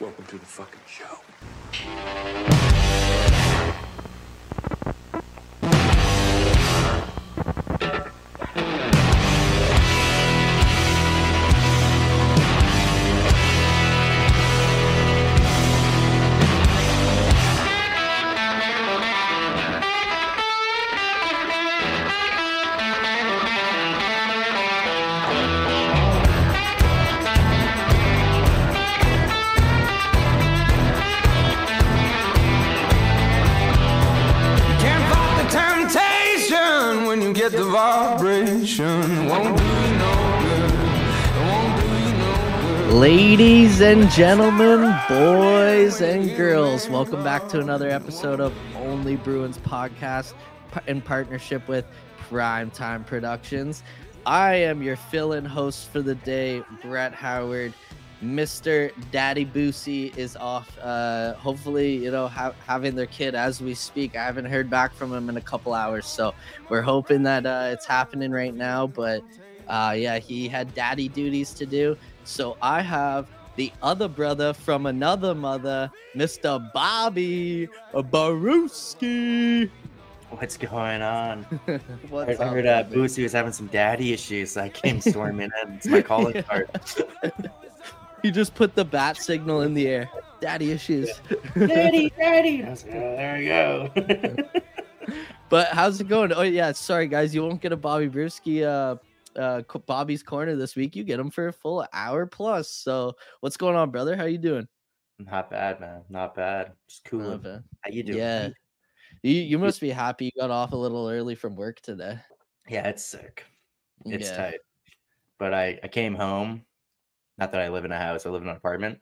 Welcome to the fucking show. And gentlemen, boys and girls, welcome back to another episode of Only Bruins podcast in partnership with Primetime Productions. I am your fill-in host for the day, Brett Howard. Mr. Daddy Boosie is off. Uh, hopefully, you know, ha- having their kid as we speak. I haven't heard back from him in a couple hours, so we're hoping that uh, it's happening right now. But uh, yeah, he had daddy duties to do. So I have the other brother from another mother, Mr. Bobby Brewski. What's going on? I What's I heard uh? Boosie was having some daddy issues, so I came storming in. It's my calling card. He just put the bat signal in the air. Daddy issues. daddy, daddy. Like, oh, there we go. But how's it going? Oh yeah, sorry guys, you won't get a Bobby Brewski uh uh Bobby's corner this week. You get him for a full hour plus. So what's going on, brother? How you doing? Not bad, man. Not bad. Just cool. How you doing? Yeah. You you must be happy you got off a little early from work today. Yeah, it's sick. It's yeah. tight. But I, I came home. Not that I live in a house, I live in an apartment.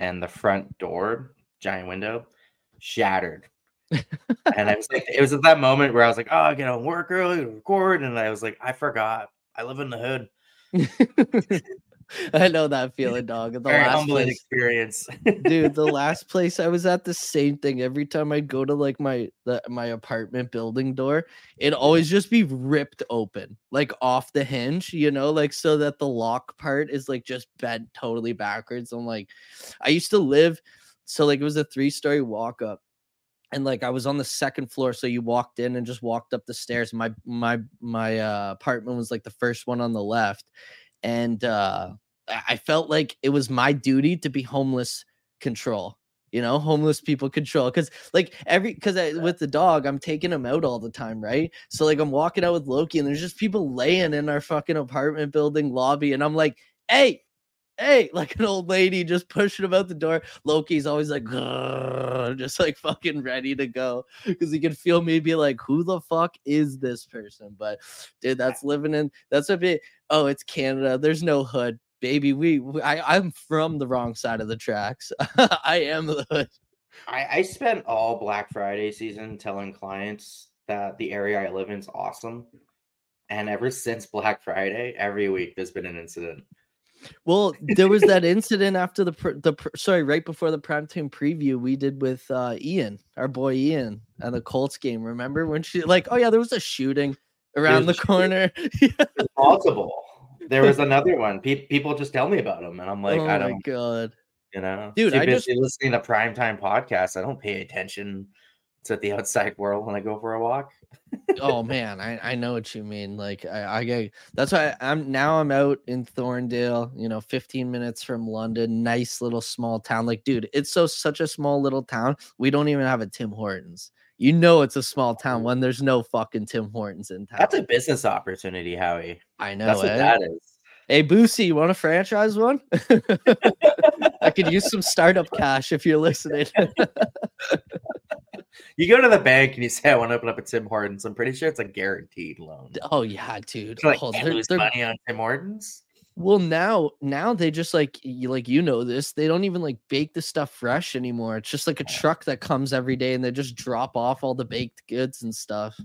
And the front door, giant window, shattered. and I was like, it was at that moment where I was like, oh, I get on work early to record. And I was like, I forgot. I live in the hood. I know that feeling, dog. The Very last humbling place, experience. dude, the last place I was at, the same thing. Every time I go to like my the, my apartment building door, it always just be ripped open, like off the hinge, you know, like so that the lock part is like just bent totally backwards. I'm like, I used to live, so like it was a three story walk up. And like I was on the second floor, so you walked in and just walked up the stairs. My my my uh, apartment was like the first one on the left, and uh I I felt like it was my duty to be homeless control. You know, homeless people control because like every because with the dog, I'm taking him out all the time, right? So like I'm walking out with Loki, and there's just people laying in our fucking apartment building lobby, and I'm like, hey. Hey, like an old lady just pushing him out the door. Loki's always like, just like fucking ready to go because he can feel me be like, who the fuck is this person? But dude, that's living in that's a bit. Oh, it's Canada. There's no hood, baby. We, we I, I'm from the wrong side of the tracks. I am the hood. I, I spent all Black Friday season telling clients that the area I live in is awesome. And ever since Black Friday, every week there's been an incident. Well, there was that incident after the pr- the pr- sorry, right before the primetime preview we did with uh Ian, our boy Ian, and the Colts game. Remember when she like, oh yeah, there was a shooting around the a shooting. corner. There's multiple. There was another one. Pe- people just tell me about them, and I'm like, oh I don't, my god. you know, Dude, too I just- listening to primetime podcasts. I don't pay attention to the outside world when I go for a walk. oh man, I, I know what you mean. Like I, I get that's why I'm now I'm out in Thorndale, you know, 15 minutes from London, nice little small town. Like, dude, it's so such a small little town. We don't even have a Tim Hortons. You know it's a small town when there's no fucking Tim Hortons in town. That's a business opportunity, Howie. I know. That's what eh? that is. Hey Boosie, you want to franchise one? I could use some startup cash if you're listening. You go to the bank and you say, "I want to open up a Tim Hortons." I'm pretty sure it's a guaranteed loan. oh yeah, dude. So, like, Oh, they're- lose they're- money on Tim Hortons. Well, now now they just like you like you know this. They don't even like bake the stuff fresh anymore. It's just like a truck that comes every day and they just drop off all the baked goods and stuff.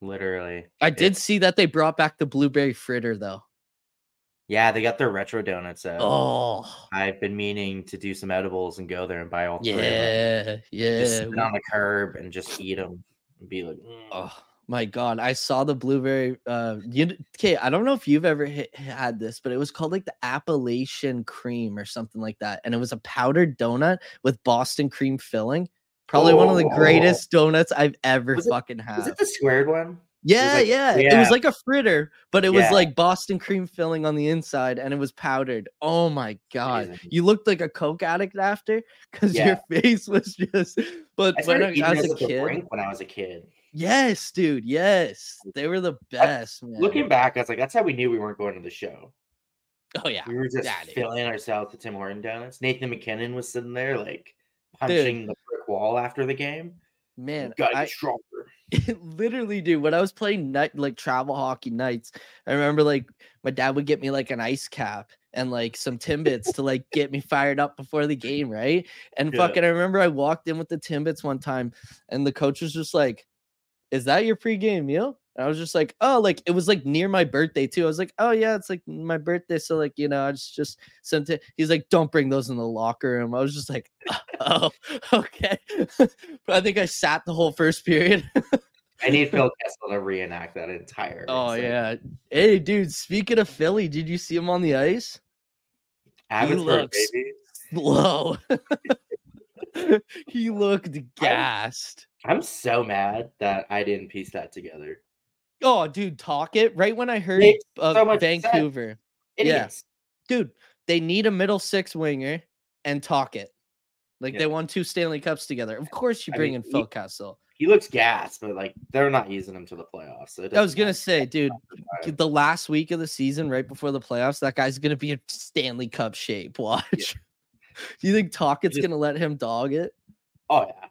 Literally. I did It's- see that they brought back the blueberry fritter though. Yeah, they got their retro donuts out. Oh, I've been meaning to do some edibles and go there and buy all three. them. yeah, Just sit on the curb and just eat them and be like, "Mm." Oh, my god, I saw the blueberry. Uh, you okay? I don't know if you've ever hit, had this, but it was called like the Appalachian cream or something like that, and it was a powdered donut with Boston cream filling. Probably one of the Oh. greatest donuts I've ever Was it- fucking Was had. it the squared one? Yeah, like- yeah, It was like a fritter, but it was like Boston cream filling on the inside and it was powdered. Oh my god. Amazing. You looked like a coke addict after cuz Yeah. your face was just but I when I, eating as those a kid. when I was a kid. Yes, dude. Yes. They were the best, man. Looking back, I was like, that's how we knew we weren't going to the show. Oh yeah. We were just Yeah, dude. filling ourselves with Tim Horton donuts. Nathan MacKinnon was sitting there like punching the brick wall after the game. Man, I, literally dude when i was playing night like travel hockey nights i remember like my dad would get me like an ice cap and like some timbits to like get me fired up before the game right and Yeah. fucking i remember i walked in with the timbits one time and the coach was just like is that your pregame meal and i was just like oh like it was like near my birthday too i was like oh yeah it's like my birthday so like you know i just just sent it he's like don't bring those in the locker room i was just like oh okay but i think i sat the whole first period I need Phil Kessel to reenact that entire. Oh yeah. Hey dude, speaking of Philly, did you see him on the ice? Abbotsford, looks- baby. Slow. he looked gassed. I'm so mad that I didn't piece that together. Oh, dude, Tocchet. Right when I heard Makes of so. Vancouver. Yeah. Dude, they need a middle six winger and Tocchet. Like Yeah. they won two Stanley Cups together. Of course you I bring mean, in Phil he- Kessel. He looks gassed, but like they're not using him to the playoffs. So I was gonna say, dude, the last week of the season, right before the playoffs, that guy's gonna be in Stanley Cup shape. Watch. Do you think Tocchet's gonna let him dog it? Oh yeah,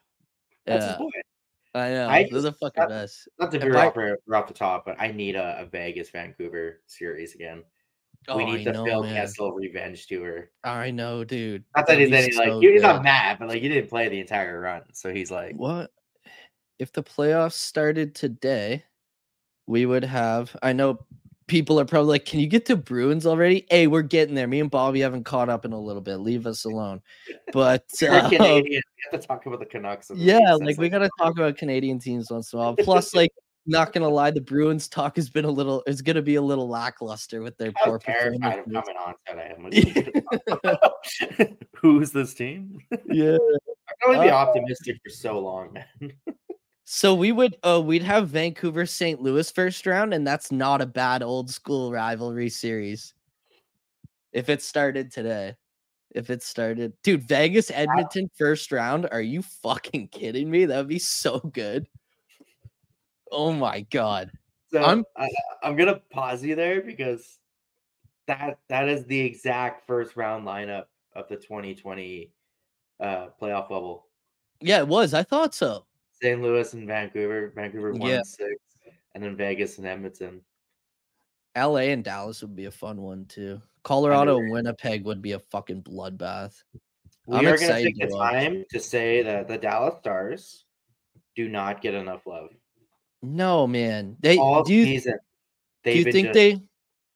that's Yeah, his boy. I know. I They're the just- fucking that- best. Not to be off, we're off the top, but I need a, a Vegas Vancouver series again. Oh, we need I the know, Phil man. Kessel revenge tour. I know, dude. Not that That'd he's any like so he's not mad, but like he didn't play the entire run, so he's like, What if the playoffs started today? We would have. I know people are probably like, "Can you get to Bruins already?" Hey, we're getting there. Me and Bobby haven't caught up in a little bit. Leave us alone. But uh, Canadian. We have to talk about the Canucks. the yeah, like we gotta talk about Canadian teams once in a while. Plus, like, not gonna lie, the Bruins talk has been a little. It's gonna be a little lackluster with their poor terrified of coming on today. Who's this team? yeah. I can only be Uh, optimistic for so long, man. So we would uh we'd have Vancouver St. Louis first round, and that's not a bad old school rivalry series. If it started today. If it started, dude, Vegas Edmonton first round. Are you fucking kidding me? That would be so good. Oh my god. So I'm- I'm I, I'm gonna pause you there because that that is the exact first round lineup of the 2020 uh playoff bubble. Yeah, it was. I thought so. St. Louis and Vancouver. Vancouver won Yeah. six, and then Vegas and Edmonton. LA and Dallas would be a fun one too. Colorado and Winnipeg would be a fucking bloodbath. We I'm are gonna excited take to the watch. time to say that the Dallas Stars do not get enough love. No, man. They All do you season. Do you think just- they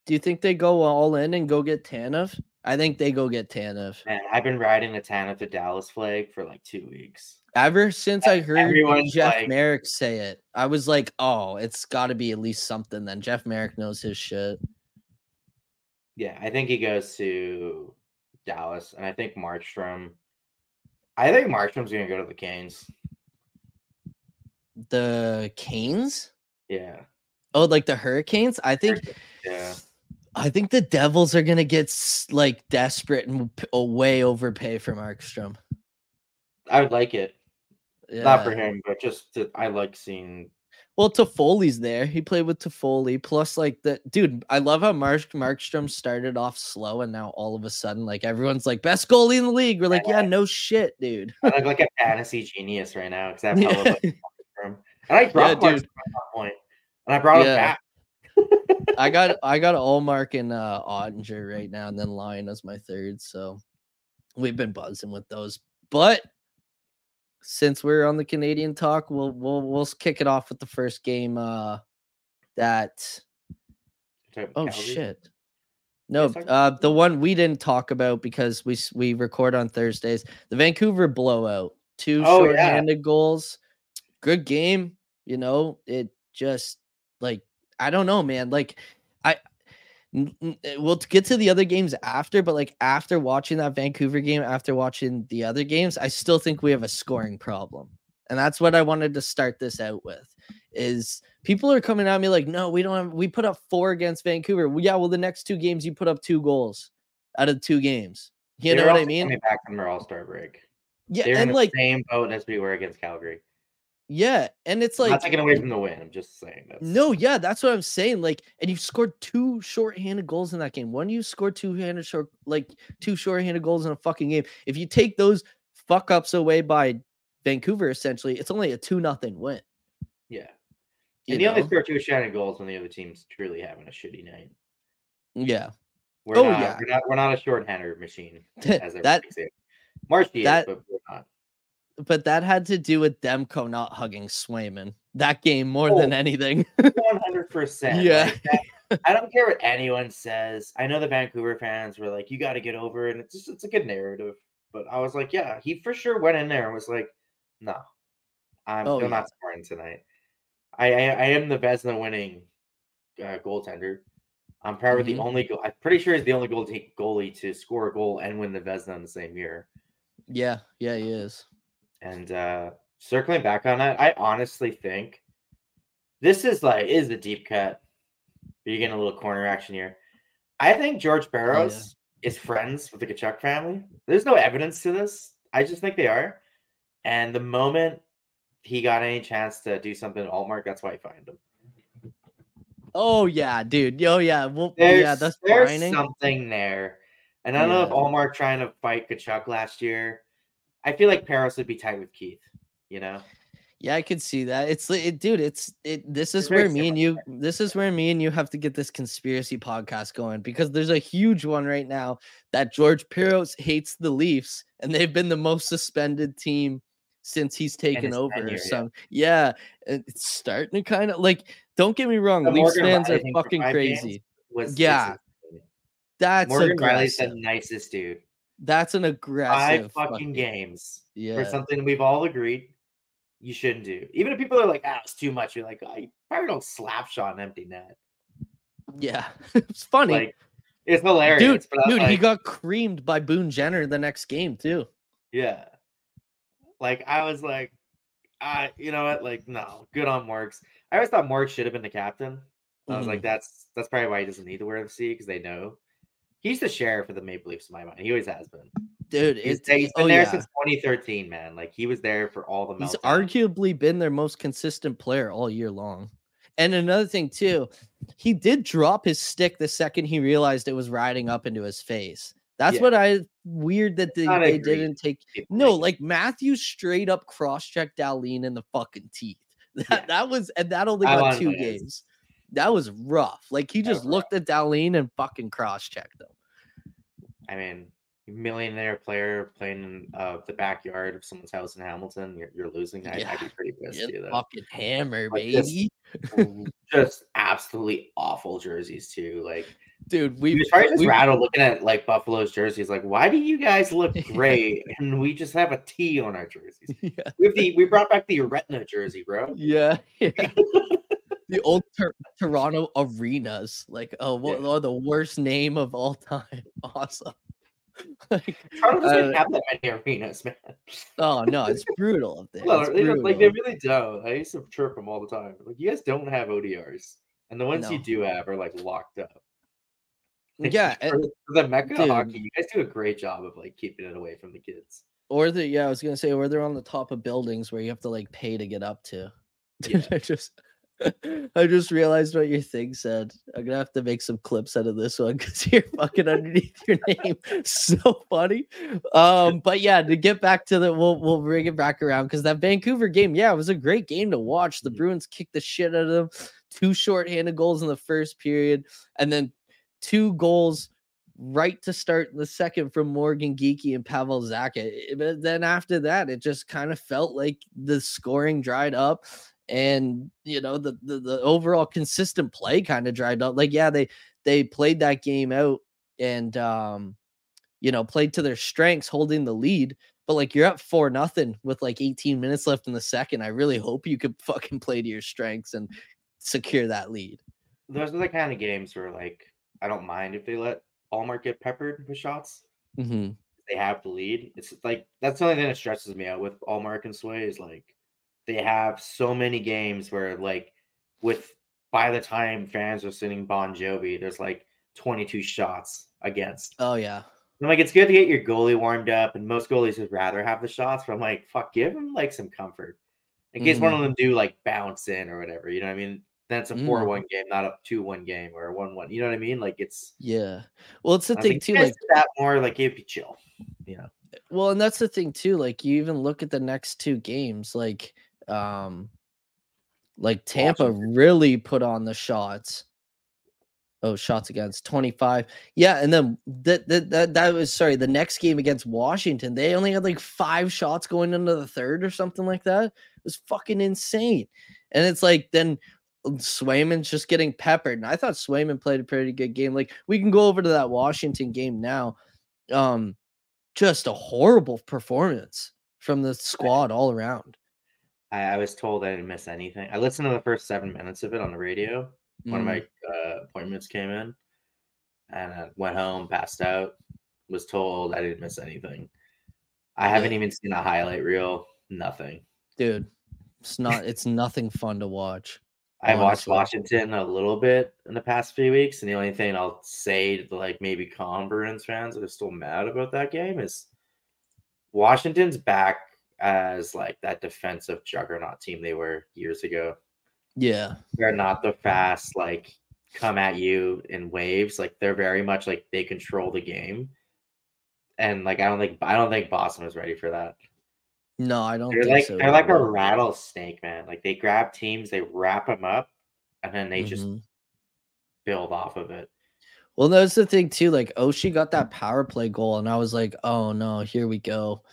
do you think they go all in and go get Tanev? I think they go get Tanev. Man, I've been riding the Tanev to Dallas flag for like two weeks. Ever since I heard everyone's Jeff like- Marek say it, I was like, oh, it's got to be at least something. Then Jeff Marek knows his shit. Yeah, I think he goes to Dallas, and I think Markstrom. I think Markstrom's gonna go to the Canes. The Canes? Yeah, Oh, like the Hurricanes? I think yeah. I think the Devils are gonna get like desperate and p- way overpay for Markstrom. I would like it. Yeah. Not for him, but just to, I like seeing. Well, Toffoli's there. He played with Toffoli. Plus, like the dude, I love how Mark Markstrom started off slow, and now all of a sudden, like everyone's like best goalie in the league. We're like, yeah, no shit, dude. I look like a fantasy genius right now because I have Yeah. like Markstrom. and I brought Yeah, dude. at that point, and I brought him Yeah. back. I got I got Ullmark and uh Oettinger right now, and then Lyon as my third. So we've been buzzing with those. But since we're on the Canadian talk, we'll we'll we'll kick it off with the first game. Uh, that oh Calgary. shit. No, uh, the one we didn't talk about because we we record on Thursdays. The Vancouver blowout, two Oh, yeah. shorthanded goals. Good game. You know, it just like I don't know, man. Like I n- n- Eh, we'll get to the other games after, but like after watching that Vancouver game, after watching the other games, I still think we have a scoring problem. And that's what I wanted to start this out with is people are coming at me like, no, we don't have we put up four against Vancouver. Well, yeah, well, the next two games you put up two goals out of two games. You They know what I mean? Coming back from their All Star break, Yeah, they're in and the like same boat as we were against Calgary. Yeah, and it's Like, like not taking away from the win. I'm just saying that. No, yeah, that's what I'm saying. Like, and you scored two short-handed goals in that game. When you scored two-handed short, like two short-handed goals in a fucking game, if you take those fuck ups away by Vancouver, essentially, it's only a two nothing win. Yeah. You And you only score two shining goals when the other team's truly having a shitty night. Yeah, We're Oh, not, yeah. we're not we're not a short-hander machine, as that, everybody say. Marshy that- is, but we're not. But that had to do with Demko not hugging Swayman that game more than Oh. anything. One hundred percent. Yeah. I don't care what anyone says. I know the Vancouver fans were like, "You got to get over," it. and it's just it's a good narrative. But I was like, "Yeah, he for sure went in there and was like, no, I'm Oh, still yeah. not scoring tonight. I, I I am the Vezina winning uh, goaltender. I'm probably Mhm. the only goal. I'm pretty sure he's the only goal take goalie to score a goal and win the Vezina in the same year. yeah, yeah, he is. And uh circling back on that, I honestly think this is like is the deep cut. You're getting a little corner action here. I think George Parros is friends with the Tkachuk family. There's no evidence to this. I just think they are. And the moment he got any chance to do something at Ullmark, that's why he fined him. Oh yeah, dude. Oh yeah. Well, There's, yeah, that's there's something there. And I don't know if Yeah. Ullmark trying to fight Tkachuk last year. I feel like Parros would be tight with Keith, you know? Yeah, I could see that. It's it, dude. It's it. This is It's where me and you. This is where me and you have to get this conspiracy podcast going because there's a huge one right now that George Parros hates the Leafs and they've been the most suspended team since he's taken over. tenure, or yeah. yeah, it's starting to kind of like. Don't get me wrong, The Leafs Morgan fans are Rielly for fucking crazy. Was Yeah. That's Morgan Rielly's the nicest dude. That's an aggressive Five fucking games for something we've all agreed you shouldn't do. Even if people are like, ah, it's too much, you're like, I probably don't slap shot an empty net. yeah. it's funny. Like, it's hilarious. dude, dude, he got creamed by Boone Jenner the next game too. Yeah. Like I was like, I you know what? Like, no, good on Marks. I always thought Marks should have been the captain. I was like, that's that's probably why he doesn't need to wear the C because they know he's the sheriff of the Maple Leafs in my mind. He always has been. Dude, He's, it's he's been oh there yeah. since 2013, man. Like he was there for all the He's arguably been their most consistent player all year long. And another thing too, he did drop his stick the second he realized it was riding up into his face. That's Yeah. what I weird that they, they didn't take. No, like Matthew straight up cross checked Dahlin in the fucking teeth. That, Yeah. that was and that only got two games. That was rough. Like he just looked at Dahlin and fucking cross checked him. I mean, millionaire player playing in uh, the backyard of someone's house in Hamilton, you're, you're losing. I, I'd be pretty pissed too. Though. fucking hammer, Like baby. just absolutely awful jerseys too. Like Dude, we was probably just we- looking at like Buffalo's jerseys. Like, why do you guys look great and we just have a T on our jerseys? yeah. We the we brought back the retina jersey, bro. Yeah, yeah. The old Tor- Toronto arenas, like oh, what, Yeah. the worst name of all time. Awesome. like, Toronto doesn't Uh, have that many arenas, man. oh no, it's brutal up there. No, they don't- like they really don't. I used to chirp them all the time. Like, you guys don't have ODRs, and the ones you do have are like locked up. Yeah, for, for the Mecca dude. hockey, you guys do a great job of like keeping it away from the kids. or the yeah, I was gonna say, or they're on the top of buildings where you have to like pay to get up to. I just. I just realized what your thing said. I'm gonna have to make some clips out of this one because you're fucking underneath your name. So funny. Um, but yeah, to get back to the we'll we'll bring it back around because that Vancouver game, yeah, it was a great game to watch. The. Bruins kicked the shit out of them. Two shorthanded goals in the first period, and then two goals right to start in the second from Morgan Geekie and Pavel Zacha. But then after that, it just kind of felt like the scoring dried up and you know the the, the overall consistent play kind of dried up. Like, yeah, they they played that game out and um you know played to their strengths, holding the lead. But like you're up four nothing with like 18 minutes left in the second. I really hope you could fucking play to your strengths and secure that lead. Those are the kind of games where like I don't mind if they let Ullmark get peppered with shots. hmm They have the lead. It's like that's the only thing that stresses me out with Ullmark and Sway is like they have so many games where like with by the time fans are sitting Bon Jovi, there's like 22 shots against. Oh yeah. I'm like, it's good to get your goalie warmed up, and most goalies would rather have the shots, but I'm like, fuck, give him like some comfort. In case one of them do like bounce in or whatever. You know what I mean? That's a Mm. 4 1 game, not a 2 1 game or a 1 1. You know what I mean? Like it's Yeah. Well, it's the thing think too. Like, that more like it'd be chill. You know. well, and that's the thing too. Like, you even look at the next two games. Like, um, like Tampa Washington. really put on the shots. Oh, shots against 25. Yeah, and then that that that, that was sorry, the next game against Washington, they only had like five shots going into the third or something like that. It was fucking insane. And it's like then Swayman's just getting peppered. And I thought Swayman played a pretty good game. Like we can go over to that Washington game now. Um, just a horrible performance from the squad all around. I, I was told I didn't miss anything. I listened to the first seven minutes of it on the radio. One of Mm, my uh, appointments came in, and I went home, passed out. Was told I didn't miss anything. I haven't even seen a highlight reel. Nothing. dude, it's not. It's nothing fun to watch. I watched Washington a little bit in the past few weeks, and the only thing I'll say to like maybe calm Bruins fans that are still mad about that game is Washington's back as like that defensive juggernaut team they were years ago. Yeah, They're not the fast like come at you in waves. Like they're very much like they control the game. And like I don't think I don't think Boston was ready for that. no, I don't They're think like so. they're like a rattlesnake, man. Like they grab teams, they wrap them up, and then they just Mhm. build off of it. Well, that's the thing too. Like Oshie got that power play goal, and I was like, "Oh no, here we go."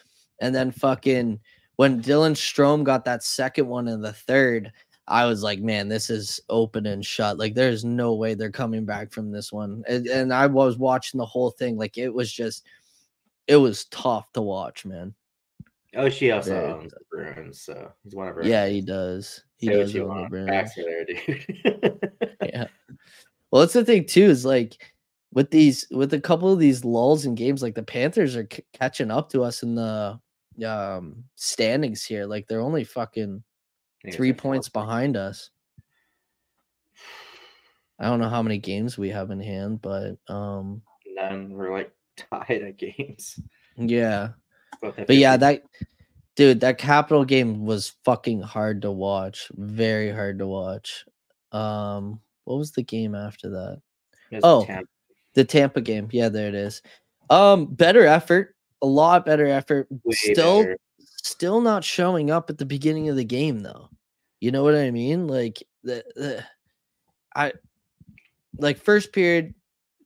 And then fucking when Dylan Strome got that second one in the third, I was like, "Man, this is open and shut. Like, there's no way they're coming back from this one." And, and I was watching the whole thing. Like, it was just, it was tough to watch, man. Oh, she also Very owns the Bruins, so he's one of her. Yeah, he does. He does own the. Bruins. There, dude. yeah. Well, that's the thing too. Is like with these with a couple of these lulls in games, like the Panthers are c- catching up to us in the um standings here. Like they're only fucking I think it's three points behind us. I don't know how many games we have in hand, but um None were like tied at games. yeah. But yeah, that dude, that capital game was fucking hard to watch. Very hard to watch. Um what was the game after that? Oh, Tampa. The Tampa game. Yeah, there it is. Um, better effort, a lot better effort. Way still, better. still not showing up at the beginning of the game though. You know what I mean? Like the, the I like first period,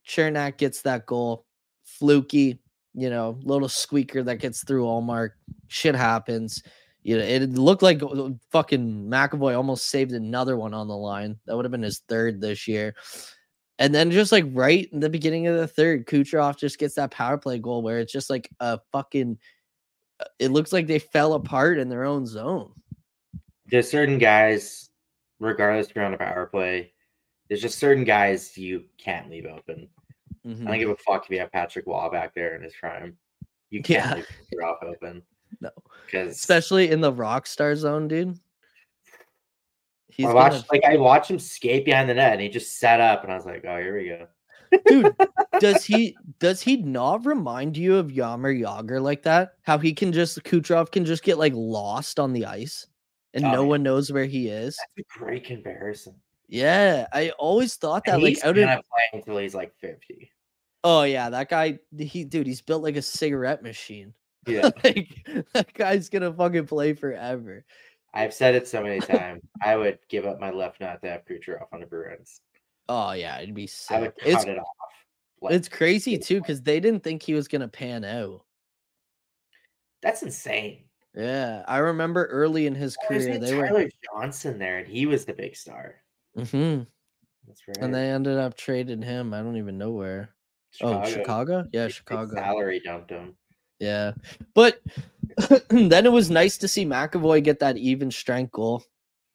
Cernak gets that goal, fluky, you know, little squeaker that gets through Ullmark. Shit happens. You know, it looked like uh, fucking McAvoy almost saved another one on the line. That would have been his third this year. And then just like right in the beginning of the third, Kucherov just gets that power play goal where it's just like a fucking. uh, It looks like they fell apart in their own zone. There's certain guys, regardless if you're on a power play, there's just certain guys you can't leave open. Mhm. I don't give a fuck if you have Patrick Wall back there in his prime. You can't leave Kucherov open. No. Because Especially in the rock star zone, dude. He's I gonna- watched like I watched him skate behind the net and he just sat up and I was like, oh, here we go. dude does he does he not remind you of Jaromir Jagr like that? How he can just Kucherov can just get like lost on the ice and Oh, no yeah. one knows where he is. That's a great comparison. Yeah, I always thought that And like he's out gonna of play until he's like 50. oh yeah, that guy he dude, he's built like a cigarette machine. Yeah. like that guy's gonna fucking play forever. I've said it so many times. I would give up my left nut to have Kucherov on the Bruins. Oh yeah, it'd be I would cut It's it off. Like, it's crazy too because they didn't think he was gonna pan out. that's insane. Yeah, I remember early in his There's career they were, Tyler Johnson there, and he was the big star. Mm-hmm. That's right. and they ended up trading him. I don't even know where. Oh, Chicago? Yeah, Chicago. Salary dumped him. Yeah, but then it was nice to see McAvoy get that even strength goal.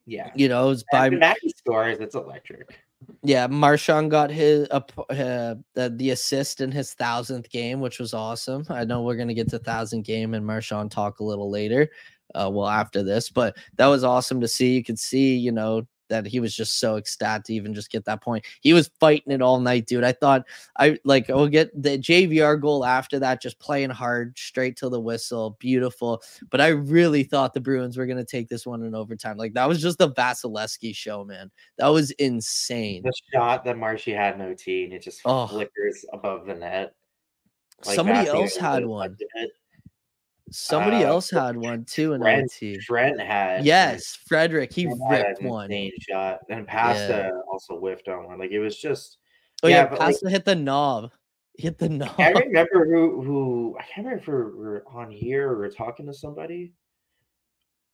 Yeah. You know, it was by Mackie scores, it's electric. yeah. Marchand got his uh, uh, the the assist in his thousandth game, which was awesome. I know we're gonna get to thousand game and Marchand talk a little later. Uh, well, after this, but that was awesome to see. You could see, you know, that he was just so ecstatic to even just get that point. He was fighting it all night, dude. I thought I like we'll get the JVR goal after that, just playing hard, straight to the whistle, beautiful. But I really thought the Bruins were gonna take this one in overtime. Like that was just the Vasilevskiy show, man. That was insane. The shot that Marshy had in OT and it just Oh. flickers above the net. Like, Somebody else had one. it. Somebody uh, else had one too in Trent- OT. Trent had Yes, Frederic, he Trent ripped one. shot, and Pasta also whiffed on one. Like it was just. Oh Yeah, yeah, but, like- Pasta hit the knob. Hit the knob. I remember who who I can't remember if we we're on here or we're talking to somebody.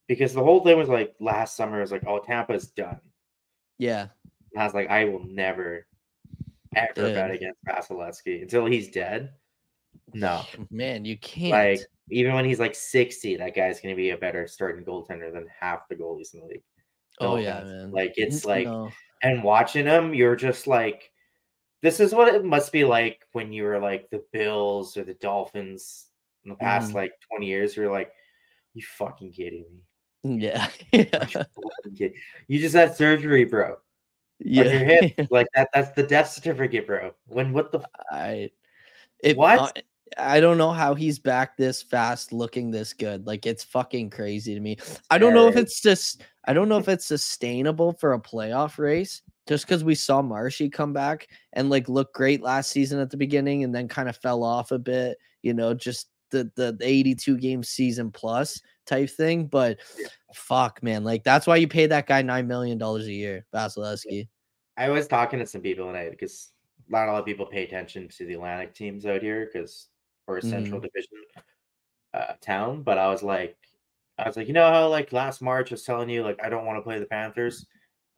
Because the whole thing was like last summer it was like, oh Tampa's done. Yeah, And I was like, I will never ever bet Dude. against Vasilevskiy until he's dead. No. man, you can't. Like even when he's like 60, that guy's gonna be a better starting goaltender than half the goalies in the league. oh No yeah, man. Like it's like no. and watching him, you're just like, this is what it must be like when you were like the Bills or the Dolphins in the past Mhm. like 20 years. You're like, you fucking kidding me? yeah, yeah, you fucking kid- You just had surgery, bro. yeah. On your hip. like that. That's the death certificate, bro. When what the I it, What? I don't know how he's back this fast, looking this good. Like it's fucking crazy to me. I don't know if it's just. I don't know if it's sustainable for a playoff race. Just because we saw Marshy come back and like look great last season at the beginning, and then kind of fell off a bit. You know, just the the, the 82 game season plus type thing. But Yeah. fuck, man, like that's why you pay that guy nine million dollars a year, Vasilevskiy. I was talking to some people tonight because not a lot of people pay attention to the Atlantic teams out here because we're a Central Mm-hmm. Division uh, town. But I was like, I was like, you know how like last March I was telling you like I don't want to play the Panthers,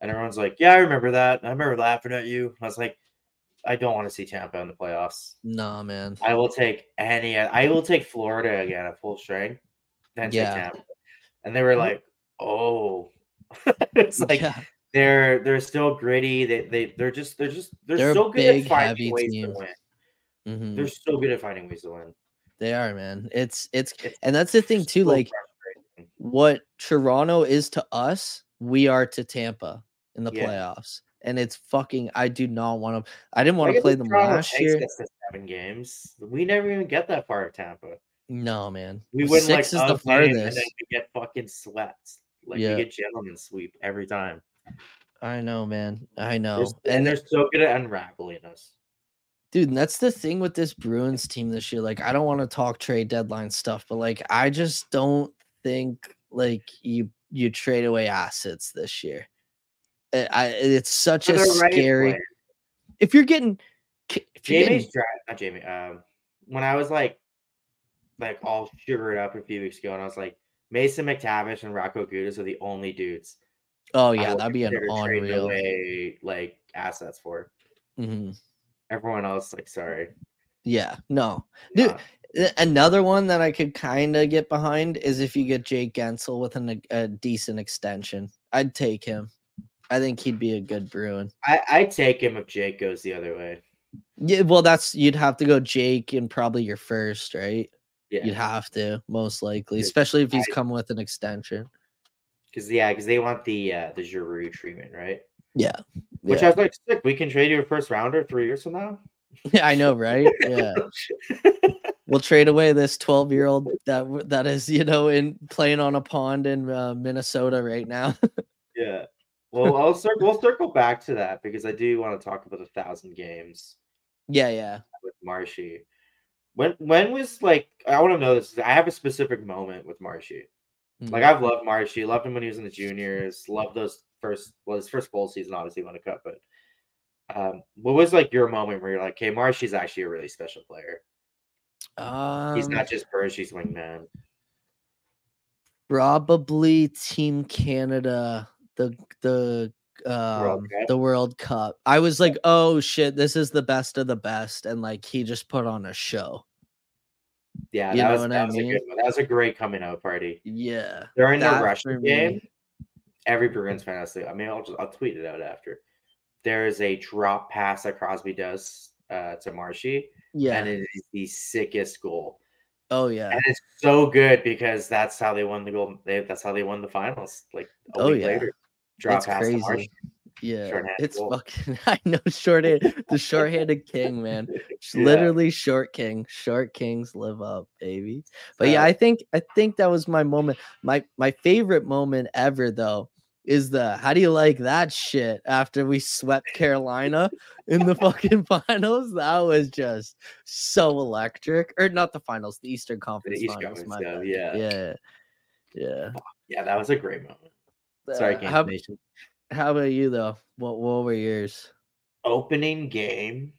and everyone's like, yeah, I remember that. I remember laughing at you. I was like, I don't want to see Tampa in the playoffs. Nah, man. I will take any. I will take Florida again at full strength. Then Yeah. Tampa. And they were like, oh. it's like yeah. they're they're still gritty. They they they're just they're just they're, They're so good big, at finding ways to win. Mhm. They're so good at finding ways to win. They are, man. It's it's It's and that's the thing too. so Like what Toronto is to us, we are to Tampa in the Yeah. playoffs. And it's fucking I do not want to I didn't want to play them Toronto last year. seven games. We never even get that far of Tampa. No, man. We win like is the and then we get fucking swept. Like Yeah. we get gentlemen sweep every time. I know, man. I know. s- And and they're so good at unraveling us. Dude, and that's the thing with this Bruins team this year. Like, I don't want to talk trade deadline stuff, but like, I just don't think like you you trade away assets this year. I, I it's such For a the right scary. If you're getting, if you're Jamie's getting, draft, not Jamie. Um, when I was like, like all sugared up a few weeks ago, and I was like, Mason McTavish and Rocco Gudis are the only dudes. oh yeah, that'd be an unreal. away like assets for. Mhm. Everyone else, like, sorry. Yeah, no, Dude. Uh, Another one that I could kind of get behind is if you get Jake Guentzel with an, a decent extension. I'd take him. I think he'd be a good Bruin. I I take him if Jake goes the other way. Yeah, well, that's you'd have to go Jake and probably your first, right? Yeah, You'd have to, most likely, especially if he's I- come with an extension. because yeah, because they want the uh, the Giroux treatment, right? Yeah, Which I was like, sick. We can trade you a first rounder three years from now. yeah, I know, right? Yeah, we'll trade away this twelve-year-old that that is, you know, in playing on a pond in uh, Minnesota right now. Yeah. Well, I'll circle. We'll circle back to that because I do want to talk about a thousand games yeah, yeah. with Marshy. When when was like I want to know this. I have a specific moment with Marshy. Like Mhm. I've loved Marshy. Loved him when he was in the juniors. Loved those first. Well, his first full season obviously won a cup, but um, what was like your moment where you're like, "Okay, Marshy's actually a really special player. He's Um, not just Bergey's wingman." probably Team Canada, the the um Cup? the World Cup. I was like, oh shit, this is the best of the best, and like he just put on a show. Yeah, You that know was, what that I was a good one. That was a great coming out party Yeah, during the Russian me- game. Every Bruins fan has to. I mean, I'll just I'll tweet it out after. There is a drop pass that Crosby does uh, to Marshy, Yeah. and it is the sickest goal. oh yeah. And it's so good because that's how they won the goal. They, that's how they won the finals. Like a Oh, week yeah. later, drop It's pass to crazy. Marshy. Yeah. It's goal. fucking I know shorthanded the short-handed king, man. Yeah. Literally short king. Short kings live up, baby. But yeah, I think I think that was my moment. My my favorite moment ever though is the how do you like that shit after we swept Carolina in the fucking finals? That was just so electric. Or not the finals, the Eastern Conference East finals. Conference, yeah, yeah. Yeah. Yeah. That was a great moment. Sorry, Uh, how, how about you though? What what were yours? Opening game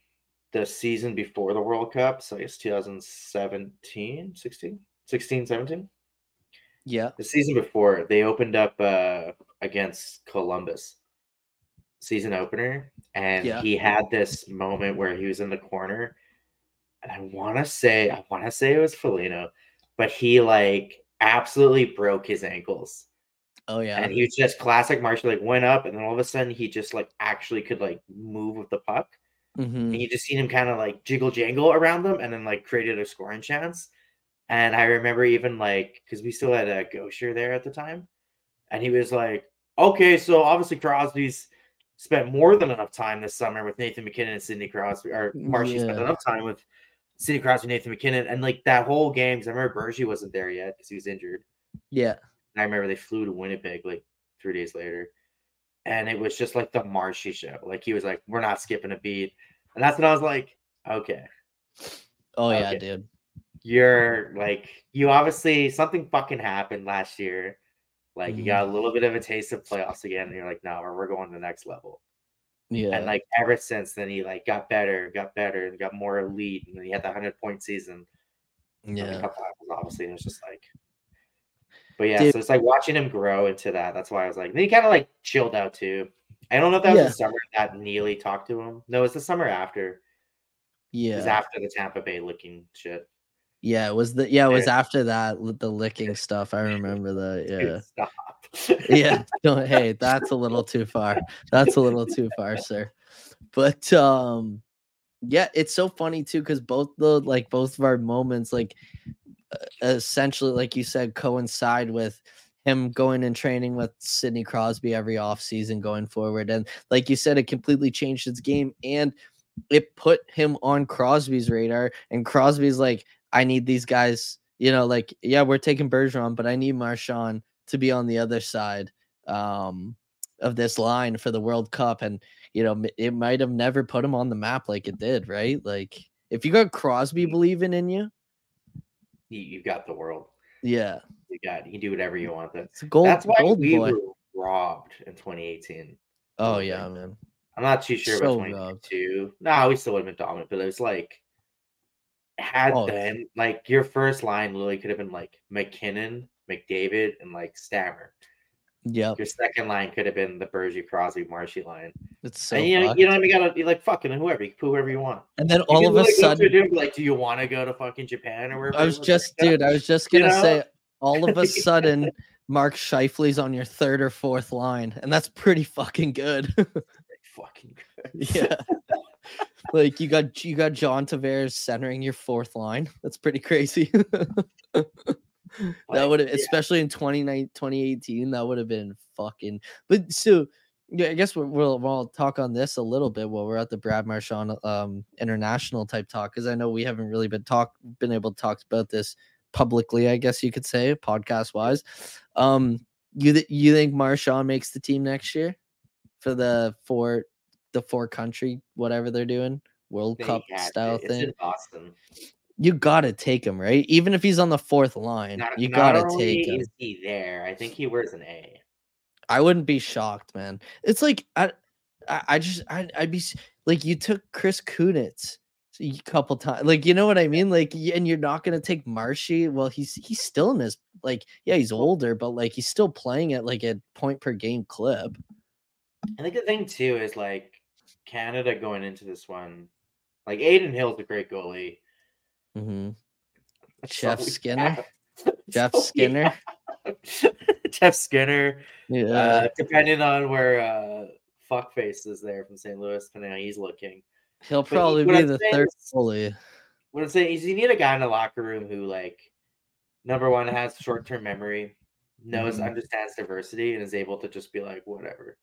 the season before the World Cup. So I guess 2017, 16, 16, 17. Yeah. The season before, they opened up uh, against Columbus, season opener, and Yeah. he had this moment where he was in the corner, and I want to say, I want to say it was Foligno, but he like absolutely broke his ankles, Oh yeah. and he was just classic Marshall. Like went up, and then all of a sudden he just like actually could like move with the puck, Mhm. and you just seen him kind of like jiggle jangle around them, and then like created a scoring chance. And I remember even like because we still had a Gosher there at the time, and he was like, "Okay, so obviously Crosby's spent more than enough time this summer with Nathan MacKinnon and Sidney Crosby, or Marshy spent enough time with Sidney Crosby, and Nathan MacKinnon, and like that whole game. 'cause I remember Bergie wasn't there yet because he was injured. Yeah. And I remember they flew to Winnipeg like three days later. And it was just like the Marshy show. Like he was like, We're not skipping a beat. And that's when I was like, Okay, Oh yeah, dude. You're like, you obviously something fucking happened last year. Like you Mhm. got a little bit of a taste of playoffs again, and you're like, no, we're, we're going to the next level. Yeah. And like ever since then, he like got better, got better, and got more elite. And then he had the hundred point season. and then a yeah. obviously, and it was just like, but yeah, Dude. so it's like watching him grow into that. That's why I was like, then he kind of like chilled out too. I don't know if that was Yeah. the summer that Neely talked to him. No, it was the summer after. Yeah. It was after the Tampa Bay looking shit. Yeah, it was the yeah, it was after that the licking stuff. I remember that. Yeah. stop. yeah. Don't, hey, that's a little too far. That's a little too far, sir. But um yeah, it's so funny too cuz both the like both of our moments like essentially like you said coincide with him going and training with Sidney Crosby every offseason going forward and like you said it completely changed his game and it put him on Crosby's radar and Crosby's like I need these guys, you know, like yeah, we're taking Bergeron, but I need Marchand to be on the other side um of this line for the World Cup and you know it might have never put him on the map like it did, right? Like if you got Crosby believing in you, you, you got the world. yeah, You got you can do whatever you want. Then it's gold that's why gold we boy. were robbed in 2018. Oh yeah, man. I'm not too sure So about robbed. 2022. No, we still would have been dominant, but it was like had Oh. then like your first line literally could have been like MacKinnon, McDavid, and like Stammer. Yeah. Your second line could have been the Bergie, Crosby, Marshy line. It's so and you know, you know, you gotta be like fucking whoever, you put whoever you want. and then all of a sudden dude like, do you want to go to fucking Japan or wherever? I was just, like, dude. I was just gonna know? say, all of a sudden, Mark Scheifele's on your third or fourth line, and that's pretty fucking good. fucking good. yeah, like you got you got John Tavares centering your fourth line. That's pretty crazy. that would have, especially in 29 2018, that would have been fucking. But so, yeah, I guess we'll, we'll we'll talk on this a little bit while we're at the Brad Marchand um international type talk because I know we haven't really been talk been able to talk about this publicly. I guess you could say podcast wise. Um, you th- you think Marchand makes the team next year for the four the four country whatever they're doing World They Cup style It's thing? Boston. You gotta take him, right? Even if he's on the fourth line, Not, you not gotta take him. Is he there? I think he wears an A. I wouldn't be shocked, man. It's like I, I, I just, I, I'd be like, you took Chris Kunitz a couple times, like you know what I mean, like, and you're not gonna take Marshy. Well, he's he's still in his like, yeah, he's older, but like he's still playing at like a point per game clip. I think the thing too is like Canada going into this one, like Adin Hill's a great goalie. hmm Jeff Skinner? Jeff we Skinner? Jeff Skinner. Yeah. Uh, depending on where uh, Fuckface is there from St. Louis, depending on how he's looking. He'll probably what be the third is- goalie. What I'm saying is, you need a guy in the locker room who, like, number one, has short term memory, knows, Mhm. understands diversity, and is able to just be like, whatever.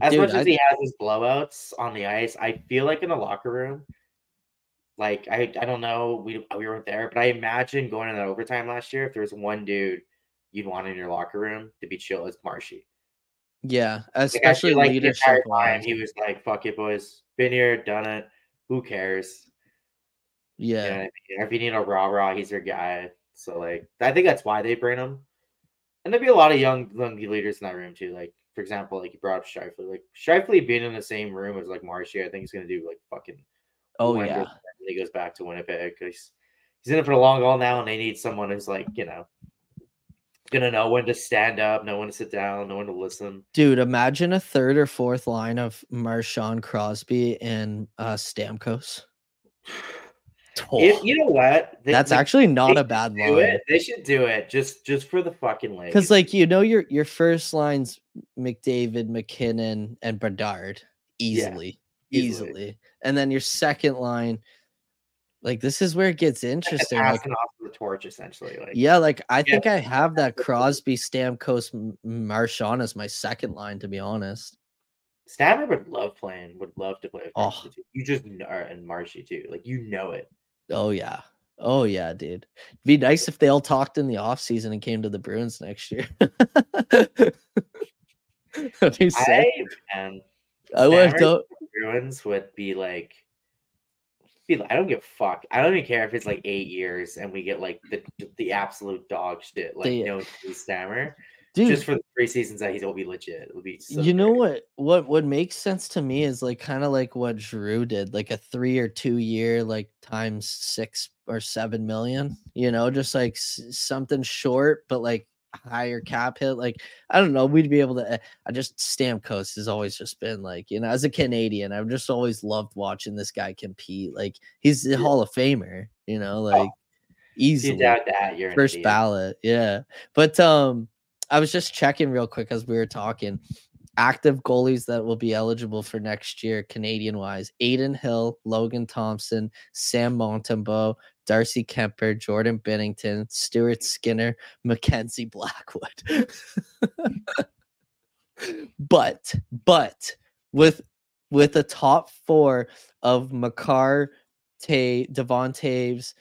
As Dude, much as I- he has his blowouts on the ice, I feel like in the locker room, like I, I don't know, we we weren't there, but I imagine going in that overtime last year, if there was one dude you'd want in your locker room to be chill, it's Marshy. yeah, especially feel like the entire time he was like, "Fuck it, boys, been here, done it. Who cares?" You know Yeah. I mean? If you need a rah rah, he's your guy. So like, I think that's why they bring him. And there'd be a lot of young young leaders in that room too. Like for example, like you brought up Scheifele. Like Scheifele being in the same room as like Marshy, I think he's gonna do like fucking. Oh yeah. he goes back to Winnipeg because he's in it for the long haul now, and they need someone who's like you know gonna know when to stand up, know when to sit down, know when to listen. Dude, imagine a third or fourth line of Marchand Crosby and uh Stamkos. If you know what, They- That's they actually not a bad line. it. They should do it just just for the fucking legs. Because like you know your your first lines McDavid, MacKinnon, and Bedard easily, easily. easily, and then your second line, like this is where it gets interesting. Like, passing off the torch essentially. Like yeah, like I Yeah. think I have that Crosby, Stamkos, Marchand as my second line. To be honest, Stammer would love playing, would love to play with Oh. You just know, and Marshy too. Like you know it. Oh yeah, oh yeah, dude. Be nice if they all talked in the off season and came to the Bruins next year. That'd be sick. I would. Bruins would be like. be like- I don't give a fuck. I don't even care if it's like eight years and we get like the the absolute dog shit, like They- no Stammer. Dude, Just for the three seasons that he's will be legit. It'll be so you know great. what what what makes sense to me is like kind of like what Drew did, like a three or two year, like times six or seven million. You know, just like s- something short, but like higher cap hit. Like I don't know, we'd be able to. eh, I just Stamkos has always just been like you know, as a Canadian, I've just always loved watching this guy compete. Like he's the Yeah. Hall of Famer. You know, like If you easily doubt that, you're first idiot. ballot yeah but um i was just checking real quick as we were talking active goalies that will be eligible for next year canadian wise adin hill logan thompson sam montembeault darcy kuemper jordan binnington stuart skinner mackenzie blackwood but but with with a top four of Makar, Tay, Devon Toews,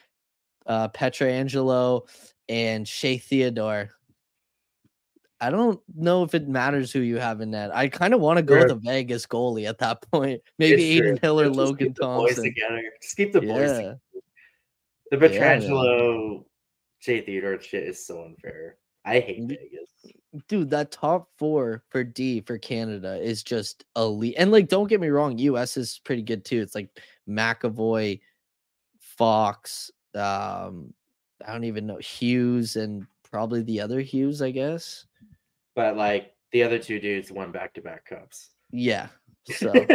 uh, Pietrangelo, and Shea Theodore. I don't know if it matters who you have in that. I kind of want to go Sure. with a Vegas goalie at that point. Maybe It's true. Adin Hill or Just Logan Thompson. together. Just keep the boys Yeah, together. The Yeah. Pietrangelo, Shea Theodore shit is so unfair. I hate Vegas. dude, that top four for D for Canada is just elite. And like, don't get me wrong, US is pretty good too. It's like McAvoy, Fox, um, I don't even know Hughes, and probably the other Hughes, I guess. But like the other two dudes won back to back cups. Yeah. So,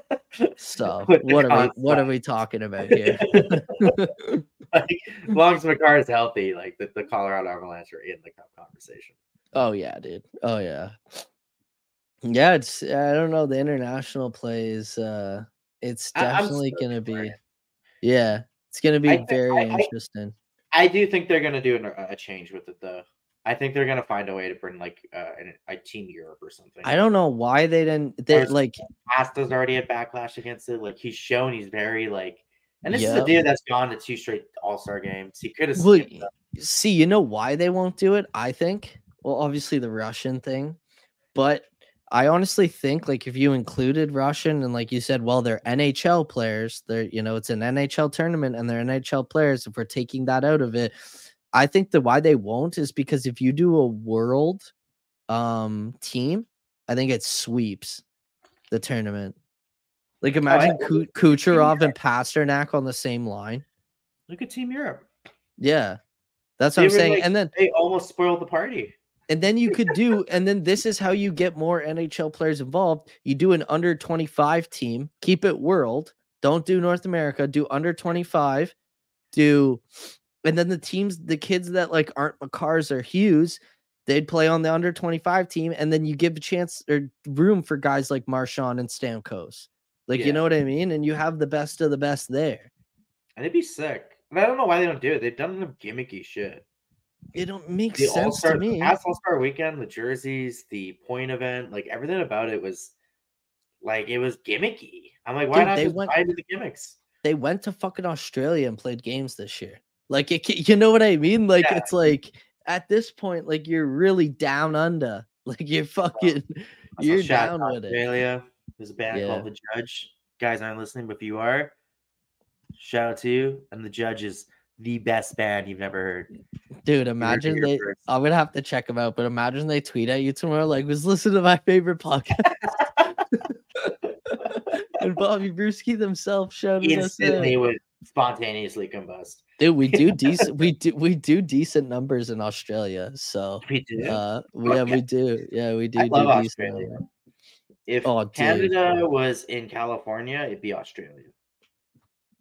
so what are we what are we talking about here? like, as long as Makar is healthy, like the, the Colorado Avalanche are in the cup conversation. oh yeah, dude. Oh yeah. Yeah, it's I don't know. The international plays, uh, it's definitely stoked gonna be. Yeah, it's gonna be I very I- I- interesting. I do think they're gonna do an, a change with it though. I think they're gonna find a way to bring like uh, an, a team Europe or something. I don't know why they didn't. They There's- like Pasta's already a backlash against it. Like he's shown he's very like, and this is a dude that's gone to two straight All Star games. He could have. Well, see, you know why they won't do it? I think. Well, obviously the Russian thing, but I honestly think like if you included Russian and like you said, well, they're NHL players. They're you know it's an NHL tournament and they're NHL players. If we're taking that out of it, I think the why they won't is because if you do a world um team, I think it sweeps the tournament. Like imagine Ku- Kucherov and Pastrnak on the same line. look at Team Europe. Yeah. That's what They I'm saying. like, and then They almost spoiled the party. and then you could do and then this is how you get more NHL players involved. You do an under 25 team, keep it world. Don't do North America, do under 25. Do and then the teams, the kids that like aren't Makars or Hughes, they'd play on the under 25 team, and then you give a chance or room for guys like Marchand and Stamkos. Like, Yeah. you know what I mean? And you have the best of the best there. And it'd be sick. But I don't know why they don't do it. They've done enough gimmicky shit. It don't make The sense All-Star, to me. past All Star weekend, the jerseys, the point event, like everything about it was like it was gimmicky. I'm like, why Dude, not they just went- buy into the gimmicks? They went to fucking Australia and played games this year. Like, it, you know what I mean? Like, Yeah. it's like at this point, like you're really down under. Like you're fucking, Also, you're down with it. Australia. There's a band Yeah. called The Judge. Guys aren't listening, but if you are, shout out to you. And The Judge is the best band you've never heard. Dude, imagine they. first. I'm gonna have to check them out, but imagine they tweet at you tomorrow, like, "Was listening to my favorite podcast," and Bobbie Brewski themselves shouted us Instantly out. would spontaneously combust. Dude, we do decent. we do we do decent numbers in Australia. So, We do. uh, yeah, we do. Yeah, we do. I love do decent Australia. numbers. if Oh, dude. Canada was in California, it'd be Australia.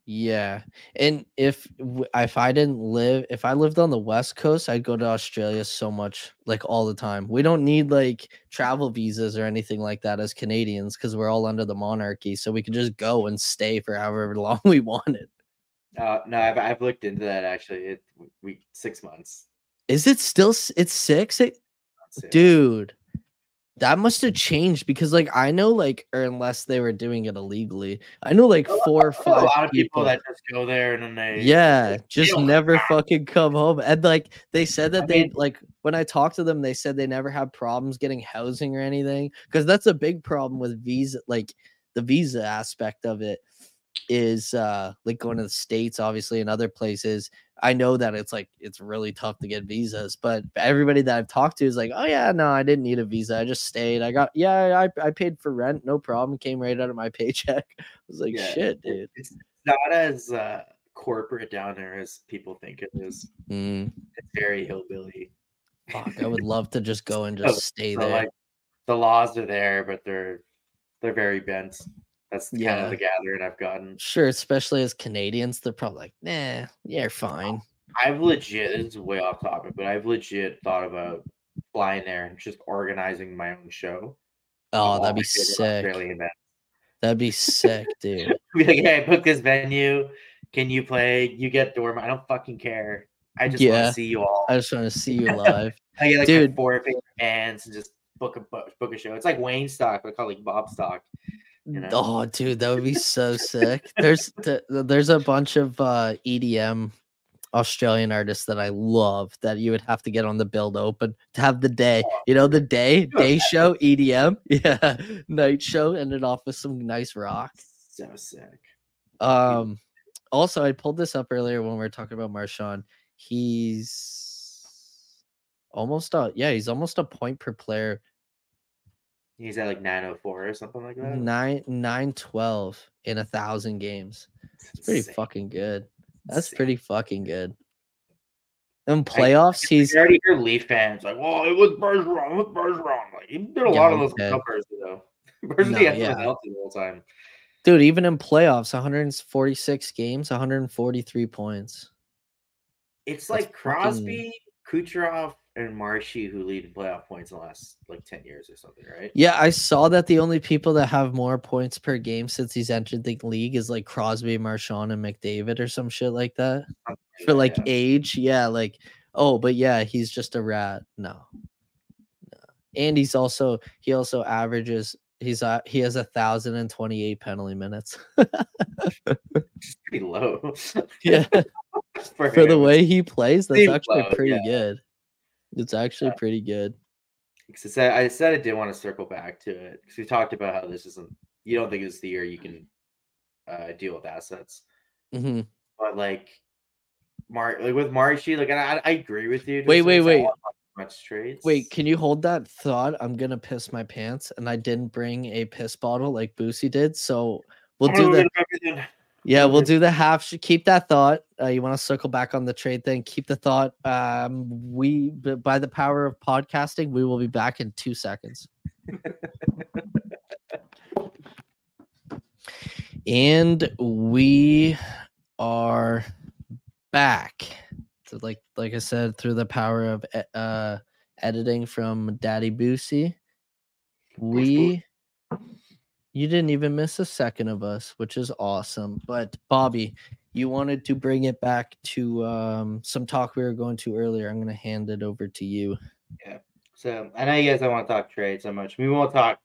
Yeah, and if if I didn't live, if I lived on the West Coast, I'd go to Australia so much, like all the time. We don't need like travel visas or anything like that as Canadians because we're all under the monarchy, so we could just go and stay for however long we wanted. Uh, no, I've, I've looked into that actually. It we six months. Is it still? It's six, It- dude. That must have changed because, like, I know, like, or unless they were doing it illegally, I know like four or five a lot of people, people that just go there and then they Yeah, they just never fucking come home. And like they said that I they mean- like when I talked to them, they said they never had problems getting housing or anything. Because that's a big problem with visa, like the visa aspect of it is uh like going to the States, obviously, and other places. I know that it's like it's really tough to get visas, but everybody that I've talked to is like, oh yeah, no, I didn't need a visa. I just stayed. I got yeah, I, I paid for rent, no problem. Came right out of my paycheck. I was like, Yeah, shit, dude. It's not as uh, corporate down there as people think it is. Mm, It's very hillbilly. fuck, I would love to just go and So- just stay So there. like the laws are there, but they're they're very bent. That's kind Yeah. of the gathering I've gotten. Sure, especially as Canadians, they're probably like, nah, you're fine. I've legit this is way off topic, but I've legit thought about flying there and just organizing my own show. Um, oh, that'd be sick. That'd be sick, dude. Be like, hey, I booked this venue. Can you play? You get dorm. I don't fucking care. I just want to see you all. I just want to see you live. I get like Dude. four favorite bands and just book a book, book a show. It's like Wayne stock, but called like Bob stock. You know? Oh, dude, that would be so sick. There's th- there's a bunch of uh, EDM Australian artists that I love that you would have to get on the build open to have the day. You know, the day day show EDM, yeah, night show ended off with some nice rock. So sick. Um, also, I pulled this up earlier when we were talking about Marchand. He's almost a yeah, he's almost a point per player. He's at like 904 or something like that. Nine nine twelve in a thousand games. It's pretty Insane. fucking good. That's Insane. pretty fucking good. In playoffs, he's You already hear Leaf fans like, "Oh, it was Bergeron. It was Bergeron." Like he did a Yeah, lot of those numbers, though. Bergeron No, yeah. healthy the whole time. dude. Even in playoffs, 146 games, 143 points. It's That's like fucking- Crosby, Kucherov, and Marshy who lead in playoff points in the last like 10 years or something, right? Yeah, I saw that the only people that have more points per game since he's entered the league is like Crosby, Marchand, and McDavid or some shit like that. Something For like yeah. age, yeah, like oh, but yeah, he's just a rat. No, no. And he's also he also averages he's uh, he has a thousand and twenty eight penalty minutes. Pretty low. yeah, for, for the way he plays, that's Seems actually low, pretty yeah. good. It's actually pretty good. Because I said, I said I did want to circle back to it because we talked about how this isn't. You don't think it's the year you can uh, deal with assets, hmm but like, Mar like with Marshy, like I, I agree with you. Wait, wait, wait. Much trades. Wait, can you hold that thought? I'm gonna piss my pants, and I didn't bring a piss bottle like Boosie did. So we'll do the yeah, we'll do the half. sh- Keep that thought. Uh, you want to circle back on the trade thing? Keep the thought. Um, we by the power of podcasting, we will be back in two seconds. and we are back. So like like I said, through the power of uh editing from Daddy Boosie. We you didn't even miss a second of us, which is awesome. But Bobbie, you wanted to bring it back to um, some talk we were going to earlier. I'm going to hand it over to you. Yeah. So I know you guys don't want to talk trade so much. We won't talk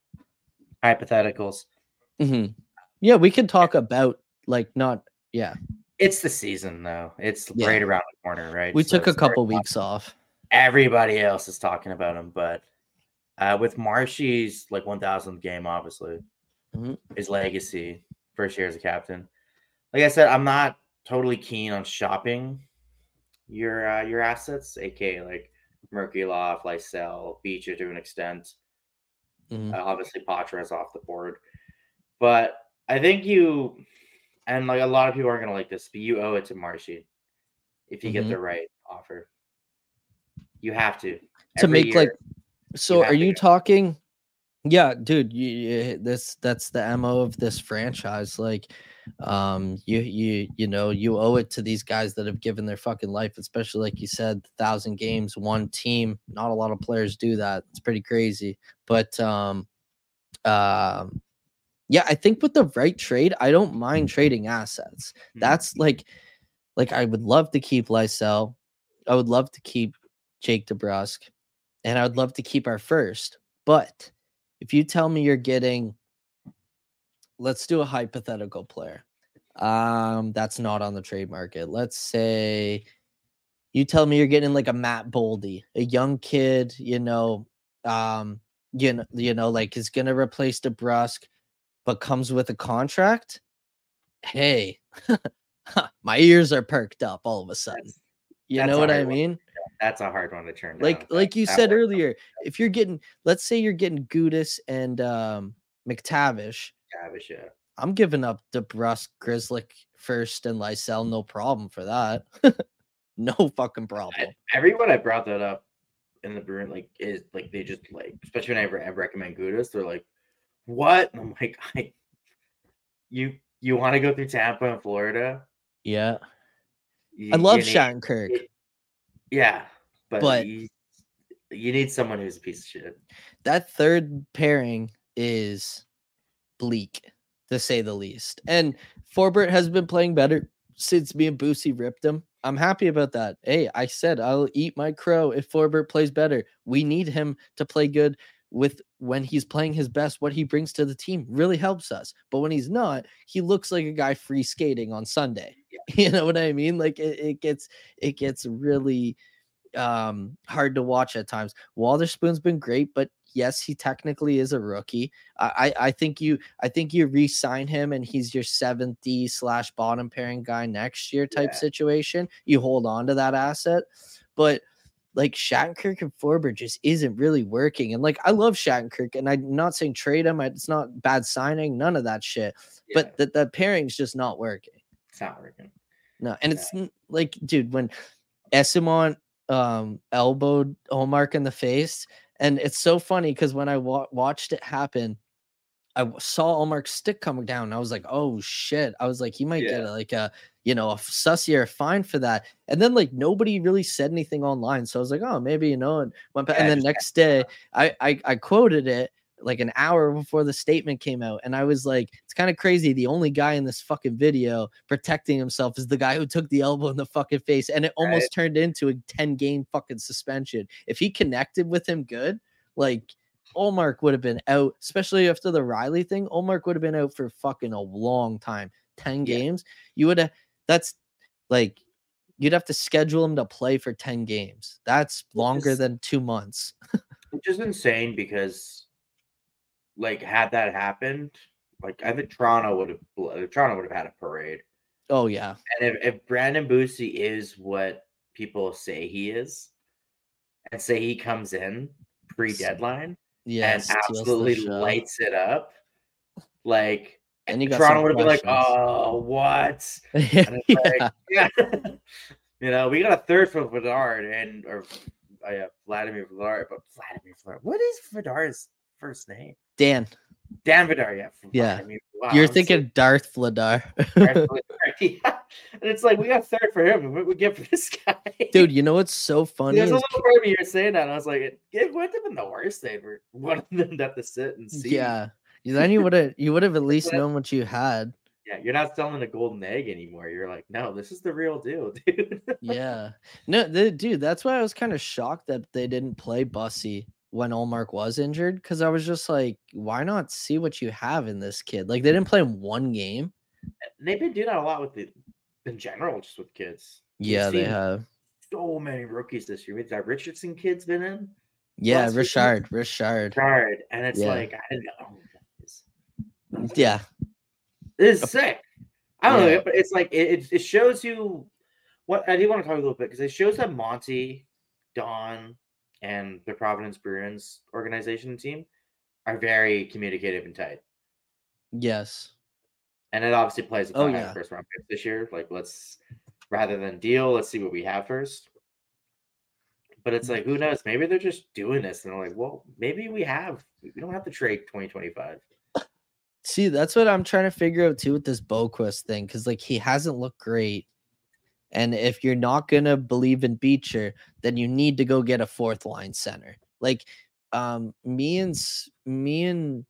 hypotheticals. Mhm. Yeah, we could talk about like not. Yeah, It's the season though. It's Yeah. right around the corner, right? we So took a couple tough. weeks off. Everybody else is talking about him, but uh, with Marshy's like 1,000th game, obviously, Mhm. his legacy, first year as a captain. Like I said, I'm not totally keen on shopping your uh, your assets, aka like Mercury Loft, Lysell, Beecher to an extent. Mhm. Uh, obviously, Poitras is off the board, but I think you and like a lot of people aren't gonna like this, but you owe it to Marshy if you Mhm. get the right offer. You have to To make, like, So have are you go. talking? Yeah, dude, you, you this that's the mo of this franchise. Like, um, you you you know you owe it to these guys that have given their fucking life, especially like you said, thousand games, one team. Not a lot of players do that. It's pretty crazy. But um, um, yeah, I think with the right trade, I don't mind trading assets. Mhm. That's like, like I would love to keep Lysell. I would love to keep Jake DeBrusk, and I would love to keep our first. But if you tell me you're getting, let's do a hypothetical player. Um, that's not on the trade market. Let's say you tell me you're getting like a Matt Boldy, a young kid, you know, um, you know, you know, like is gonna replace DeBrusk, but comes with a contract. Hey, my ears are perked up all of a sudden. You that's know what I mean? That's a hard one to turn down. Like like you that said earlier, if you're getting let's say you're getting Gudas and um McTavish, Gavish, yeah. I'm giving up DeBrusk, Grzelcyk first and Lysell, no problem for that. no fucking problem. I- everyone I brought that up in the Bruin, like, is like they just like, especially when I, re- I recommend Gudas, they're like, "What?" And I'm like, "I, you, you want to go through Tampa and Florida? Yeah. You- I love Shattenkirk. Yeah, but, But- you, you need someone who's a piece of shit. That third pairing is bleak, to say the least. And Forbort has been playing better since me and Boosie ripped him. I'm happy about that. Hey, I said I'll eat my crow if Forbort plays better. We need him to play good with when he's playing his best. What he brings to the team really helps us. But when he's not, he looks like a guy free skating on Sunday. You know what I mean? Like it, it gets it gets really um hard to watch at times. Wotherspoon's been great, but yes, he technically is a rookie. I I, I think you I think you re-sign him and he's your seventh D slash bottom pairing guy next year type Yeah. situation. You hold on to that asset, but like Shattenkirk and Forber just isn't really working. And like I love Shattenkirk, and I'm not saying trade him. It's not bad signing, none of that shit. Yeah, But the, the pairing's just not working. it's not working. No, and it's like, dude, when Esimon um elbowed Ullmark in the face, and it's so funny because when I wa- watched it happen, I saw Ullmark's stick coming down. And I was like, oh shit! I was like, he might get Yeah. a, like a you know a sussy or fine for that. And then like nobody really said anything online, so I was like, oh maybe you know. And went back, Yeah, and then next day, I, I I quoted it like an hour before the statement came out and i was like it's kind of crazy the only guy in this fucking video protecting himself is the guy who took the elbow in the fucking face and it almost turned into a 10 game fucking suspension if he connected with him good like Ullmark would have been out, especially after the Rielly thing. Ullmark would have been out for fucking a long time. 10 Yeah. games. You would have that's like you'd have to schedule him to play for 10 games. That's longer is- than two months. which is insane because like had that happened like i think toronto would have toronto would have had a parade Oh yeah. and if, if brandon Bussi is what people say he is and say he comes in pre-deadline Yeah. and absolutely lights it up like And you toronto would have been like oh what And it's yeah. like, yeah. you know, we got a third for Vidard and or uh, yeah, Vladimir Vidard, but Vladimir Vidard. What is Vidar's first name? Dan, Dan Vidar, yeah. Yeah. Vladimir- wow, you're I'm so thinking Darth Vladar. yeah. and it's like we got third for him, what we get for this guy, Dude, you know what's so funny? There's a little part of me here saying that, and I was like, it, it would have been the worst thing for one of them to have to sit and see. yeah. Then you would have you would have at least But- known what you had. yeah, you're not selling a golden egg anymore. You're like, no, this is the real deal, dude. Yeah. No, the, dude, that's why I was kind of shocked that they didn't play Bussi when Ullmark was injured. Cause I was just like, why not see what you have in this kid? Like they didn't play him one game. They've been doing that a lot with the in general, just with kids. We've Yeah, they have. so many rookies this year. That Richardson kid's been in. Yeah, last week. Richard, Richard. Hard, and it's Yeah. like I didn't know. who that is. Yeah. This is sick. I don't Yeah. know, but it's like it- it shows you what I do want to talk a little bit because it shows that Monty, Don, and the Providence Bruins organization team are very communicative and tight. Yes. And it obviously plays a Oh, yeah. first round pick this year. Like, let's rather than deal, let's see what we have first. But it's like, who knows? Maybe they're just doing this and they're like, well, maybe we have. We don't have to trade 2025. See, that's what I'm trying to figure out too with this Boqvist thing, because like he hasn't looked great. And if you're not gonna believe in Beecher, then you need to go get a fourth line center. Like, um, me and me and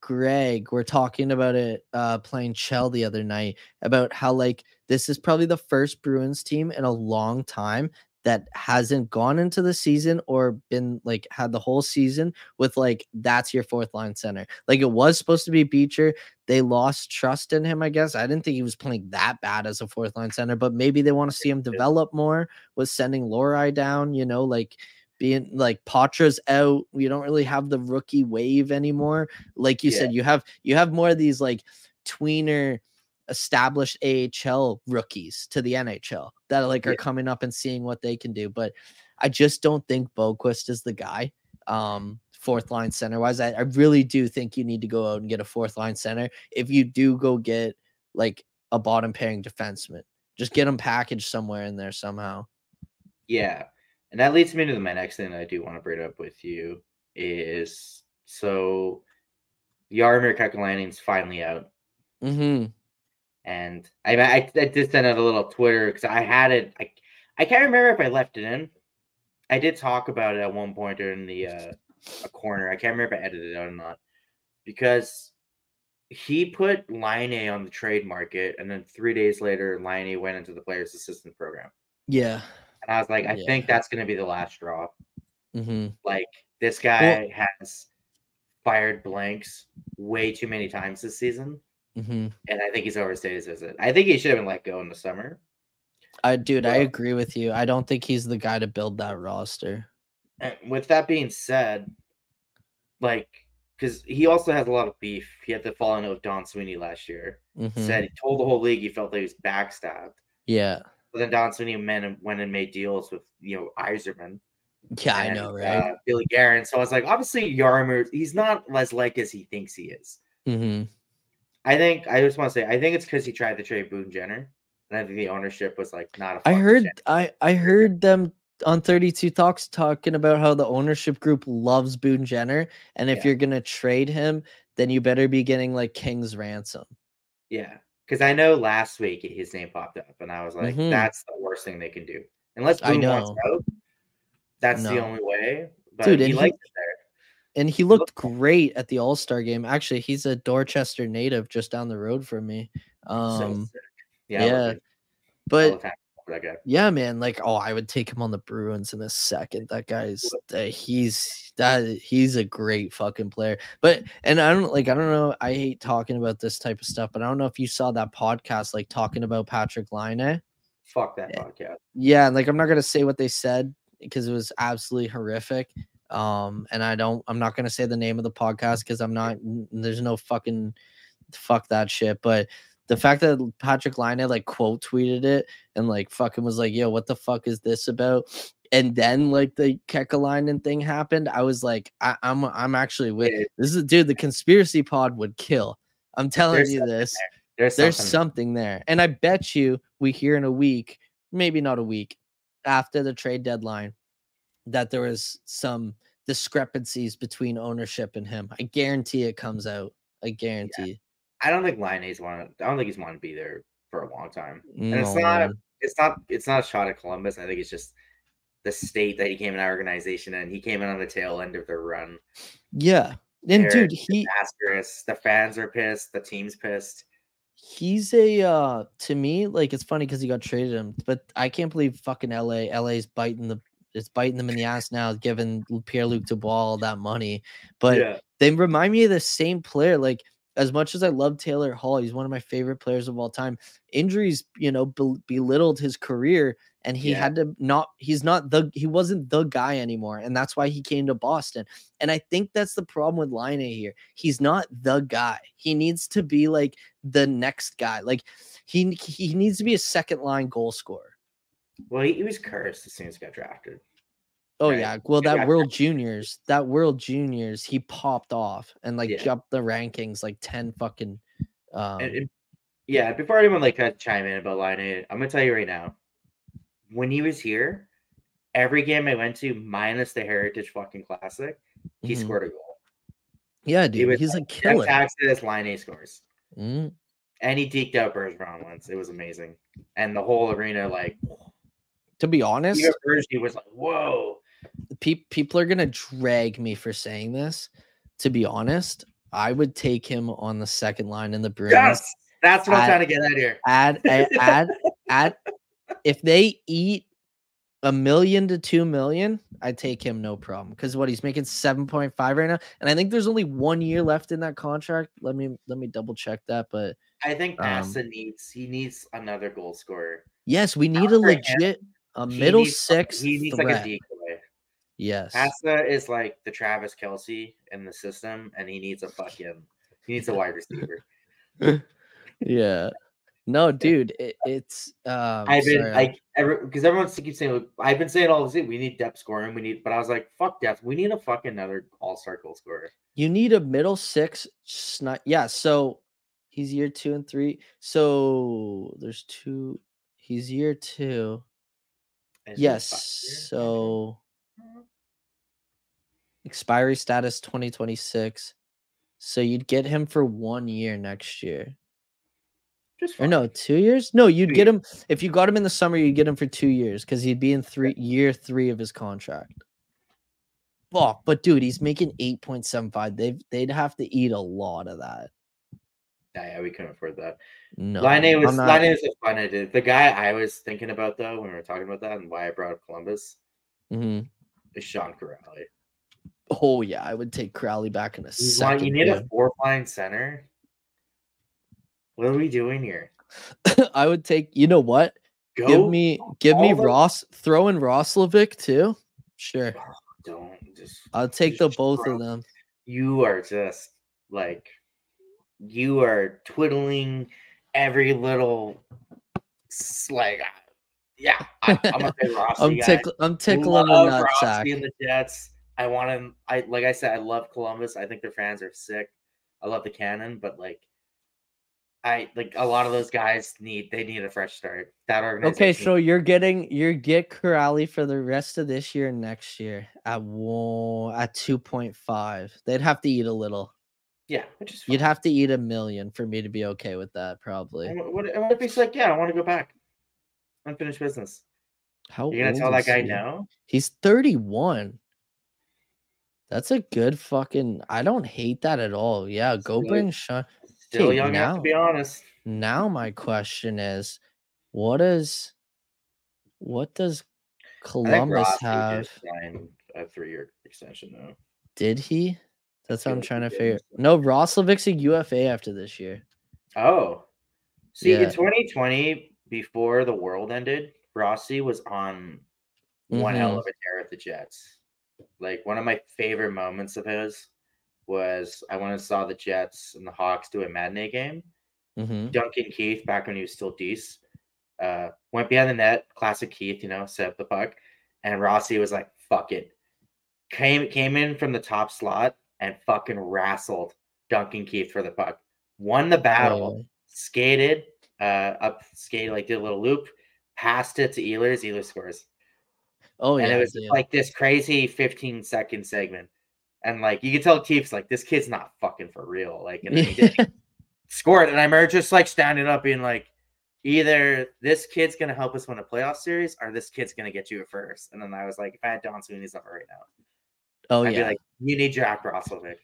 Greg were talking about it uh playing Shell the other night about how like this is probably the first Bruins team in a long time that hasn't gone into the season or been like had the whole season with like that's your fourth line center. Like it was supposed to be Beecher. They lost trust in him, I guess. I didn't think he was playing that bad as a fourth line center, but maybe they want to see him develop more with sending Lohrei down, you know, like being like Poitras's out. We don't really have the rookie wave anymore. Like you Yeah. said, you have you have more of these like tweener established AHL rookies to the NHL that like are coming up and seeing what they can do. But I just don't think Boqvist is the guy. Um, fourth line center wise, I, I really do think you need to go out and get a fourth line center. If you do go get like a bottom pairing defenseman, just get them packaged somewhere in there somehow. Yeah. And that leads me to my next thing that I do want to bring up with you is so Jarmo Kekalainen's finally out. Mm-hmm. And I, I, I did send out a little Twitter because I had it. I, I can't remember if I left it in. I did talk about it at one point during the uh, a corner. I can't remember if I edited it out or not because he put Laine on the trade market, and then three days later, Laine went into the players' assistant program. Yeah. And I was like, I Yeah. think that's going to be the last straw. Mm-hmm. Like this guy has fired blanks way too many times this season, Mm-hmm. and I think he's overstayed his visit. I think he should have been let go in the summer. I dude, I agree with you. I don't think he's the guy to build that roster. And with that being said, like, because he also has a lot of beef. He had to fall in with Don Sweeney last year. Mhm. Said he told the whole league he felt that he was backstabbed. Yeah. But then Don Sweeney went and, went and made deals with you know Yzerman. Yeah, I know, right? Uh, Billy Guerin. So I was like, obviously Jarmo, he's not as like as he thinks he is. mm-hmm. I think I just want to say I think it's because he tried to trade Boone Jenner, and I think the ownership was like not a. I heard Jenner. I I heard them on 32 talks talking about how the ownership group loves Boone Jenner and if Yeah. you're going to trade him then you better be getting like king's ransom. Yeah, because I know last week his name popped up, and I was like, Mhm. that's the worst thing they can do. Unless I Boone wants know. out, that's the only way. But Dude, he and he- likes it there. And he looked great at the All-Star game. Actually, he's a Dorchester native just down the road from me. Um sick. yeah, yeah, but love that for that guy. Yeah, man. Like, oh, I would take him on the Bruins in a second. That guy's uh, he's that he's a great fucking player. But and I don't like I don't know. I hate talking about this type of stuff, but I don't know if you saw that podcast like talking about Patrik Laine. Fuck that podcast. Yeah, like I'm not gonna say what they said because it was absolutely horrific. Um, and I don't I'm not gonna say the name of the podcast because I'm not there's no fucking fuck that shit. But the fact that Patrik Laine like quote tweeted it and like fucking was like, yo, what the fuck is this about? And then like the Kekalainen thing happened. I was like, I, I'm I'm actually with It- this is dude, the conspiracy pod would kill. I'm telling There's you this There's, there's something. something there. And I bet you we hear in a week, maybe not a week after the trade deadline, that there was some discrepancies between ownership and him. I guarantee it comes out. I guarantee. I don't think Laine's want. I don't think he's want to be there for a long time. And it's not- It's not it's not a shot at Columbus. I think it's just the state that he came in our organization and he came in on the tail end of their run. Yeah. And They're dude, he disastrous. The fans are pissed. The team's pissed. he's a uh to me like it's funny because he got traded him, but I can't believe fucking LA LA's biting the it's biting them in the ass now, giving Pierre Luc Dubois all that money. But yeah, they remind me of the same player. Like as much as I love Taylor Hall, he's one of my favorite players of all time. Injuries, you know, bel- belittled his career, and he Yeah. had to not. He's not the. He wasn't the guy anymore, and that's why he came to Boston. And I think that's the problem with Laine here. He's not the guy. He needs to be like the next guy. Like he he needs to be a second line goal scorer. well, he, he was cursed as soon as he got drafted. Oh Right. yeah, well that yeah. World Juniors, that World Juniors, he popped off and like Yeah. jumped the rankings like ten fucking. Um, And, and- yeah, before anyone like kind of chime in about Laine, I'm gonna tell you right now, when he was here, every game I went to, minus the Heritage fucking Classic, he mhm. scored a goal. Yeah, He dude, was he's a like, killer. Texas Laine scores, Mm, and he deked out Bergeron once. It was amazing, and the whole arena like To be honest, Berge was like, "Whoa!" Pe- people are gonna drag me for saying this. To be honest, I would take him on the second line in the Bruins. Yes, that's what I'm trying to get at here. Add, add, add. If they eat a million to two million, I'd take him no problem. Because what he's making seven point five right now, and I think there's only one year left in that contract. Let me let me double check that. But I think Um, needs he needs another goal scorer. yes, we need a After him, legit a He middle needs- six He needs threat. like a decoy. Yes. Pasta is like the Travis Kelce in the system, and he needs a fucking he needs a wide receiver. yeah. No, dude, it, it's um I've been sorry, like because everyone keeps saying I've been saying all this. We need depth scoring. We need, but I was like, fuck depth. We need a fucking another all star goal scorer. you need a middle six sni- yeah, so he's year two and three. So there's two he's year two. Yes. So expiry status 2026. So you'd get him for one year next year. just Or no, two years? No, you'd Two get him if you got him in the summer, you'd get him for two years because he'd be in three year three of his contract. Fuck, but dude, he's making 8.75. They've they'd have to eat a lot of that. Yeah, yeah, we couldn't afford that. No. Laine was I'm not- Laine was a fun idea. The guy I was thinking about though when we were talking about that and why I brought up Columbus mm-hmm. is Sean Kuraly. Oh yeah, I would take Kuraly back in a You, second. want, you need a dude. four line center. What are we doing here? I would take, you know what? Go give me give me Ross, throw in Roslovic too. Sure. Oh, don't just I'll take the both throw- of them. you are just like you are twiddling every little like yeah I, i'm a big Rossi I'm guy. tickle I'm tickling the nutsack. Rossi and the jets i want him i like i said i love columbus i think their fans are sick i love the cannon but like i like a lot of those guys need they need a fresh start that organization Okay, so you're getting you get Kuraly for the rest of this year and next year at one at two point five. They'd have to eat a little. yeah which is You'd have to eat a million for me to be okay with that, probably. and what, what, if he's like yeah i want to go back unfinished business How you're gonna tell that guy he? no He's 31. That's a good fucking. I don't hate that at all. Yeah, go Still- bring Sean. still Okay, young now- to be honest Now my question is, what does, what does Columbus have? a three-year extension though. Did he? That's what I'm trying to figure. No, Roslovic's a UFA after this year. Oh, see, Yeah. in 2020, before the world ended, Rossi was on one hell Mhm. of a tear with the Jets. Like one of my favorite moments of his was I went and saw the Jets and the Hawks do a matinee game. hmm Duncan Keith, back when he was still Deece, uh, went behind the net. Classic Keith, you know, set up the puck, and Rossi was like, "Fuck it," came came in from the top slot and fucking wrestled Duncan Keith for the puck. Won the battle, skated uh, up, skated like did a little loop, passed it to Ehlers. Ehlers scores, Oh yeah, and it was dude. like this crazy 15 second segment. And like you could tell Keith's like this kid's not fucking for real. Like and then he did, scored, and I remember just like standing up being like, either this kid's gonna help us win a playoff series or this kid's gonna get you a first. And then I was like, if I had Don Sweeney's number right now, Oh I'd yeah, be like, you need Jack Roslovic.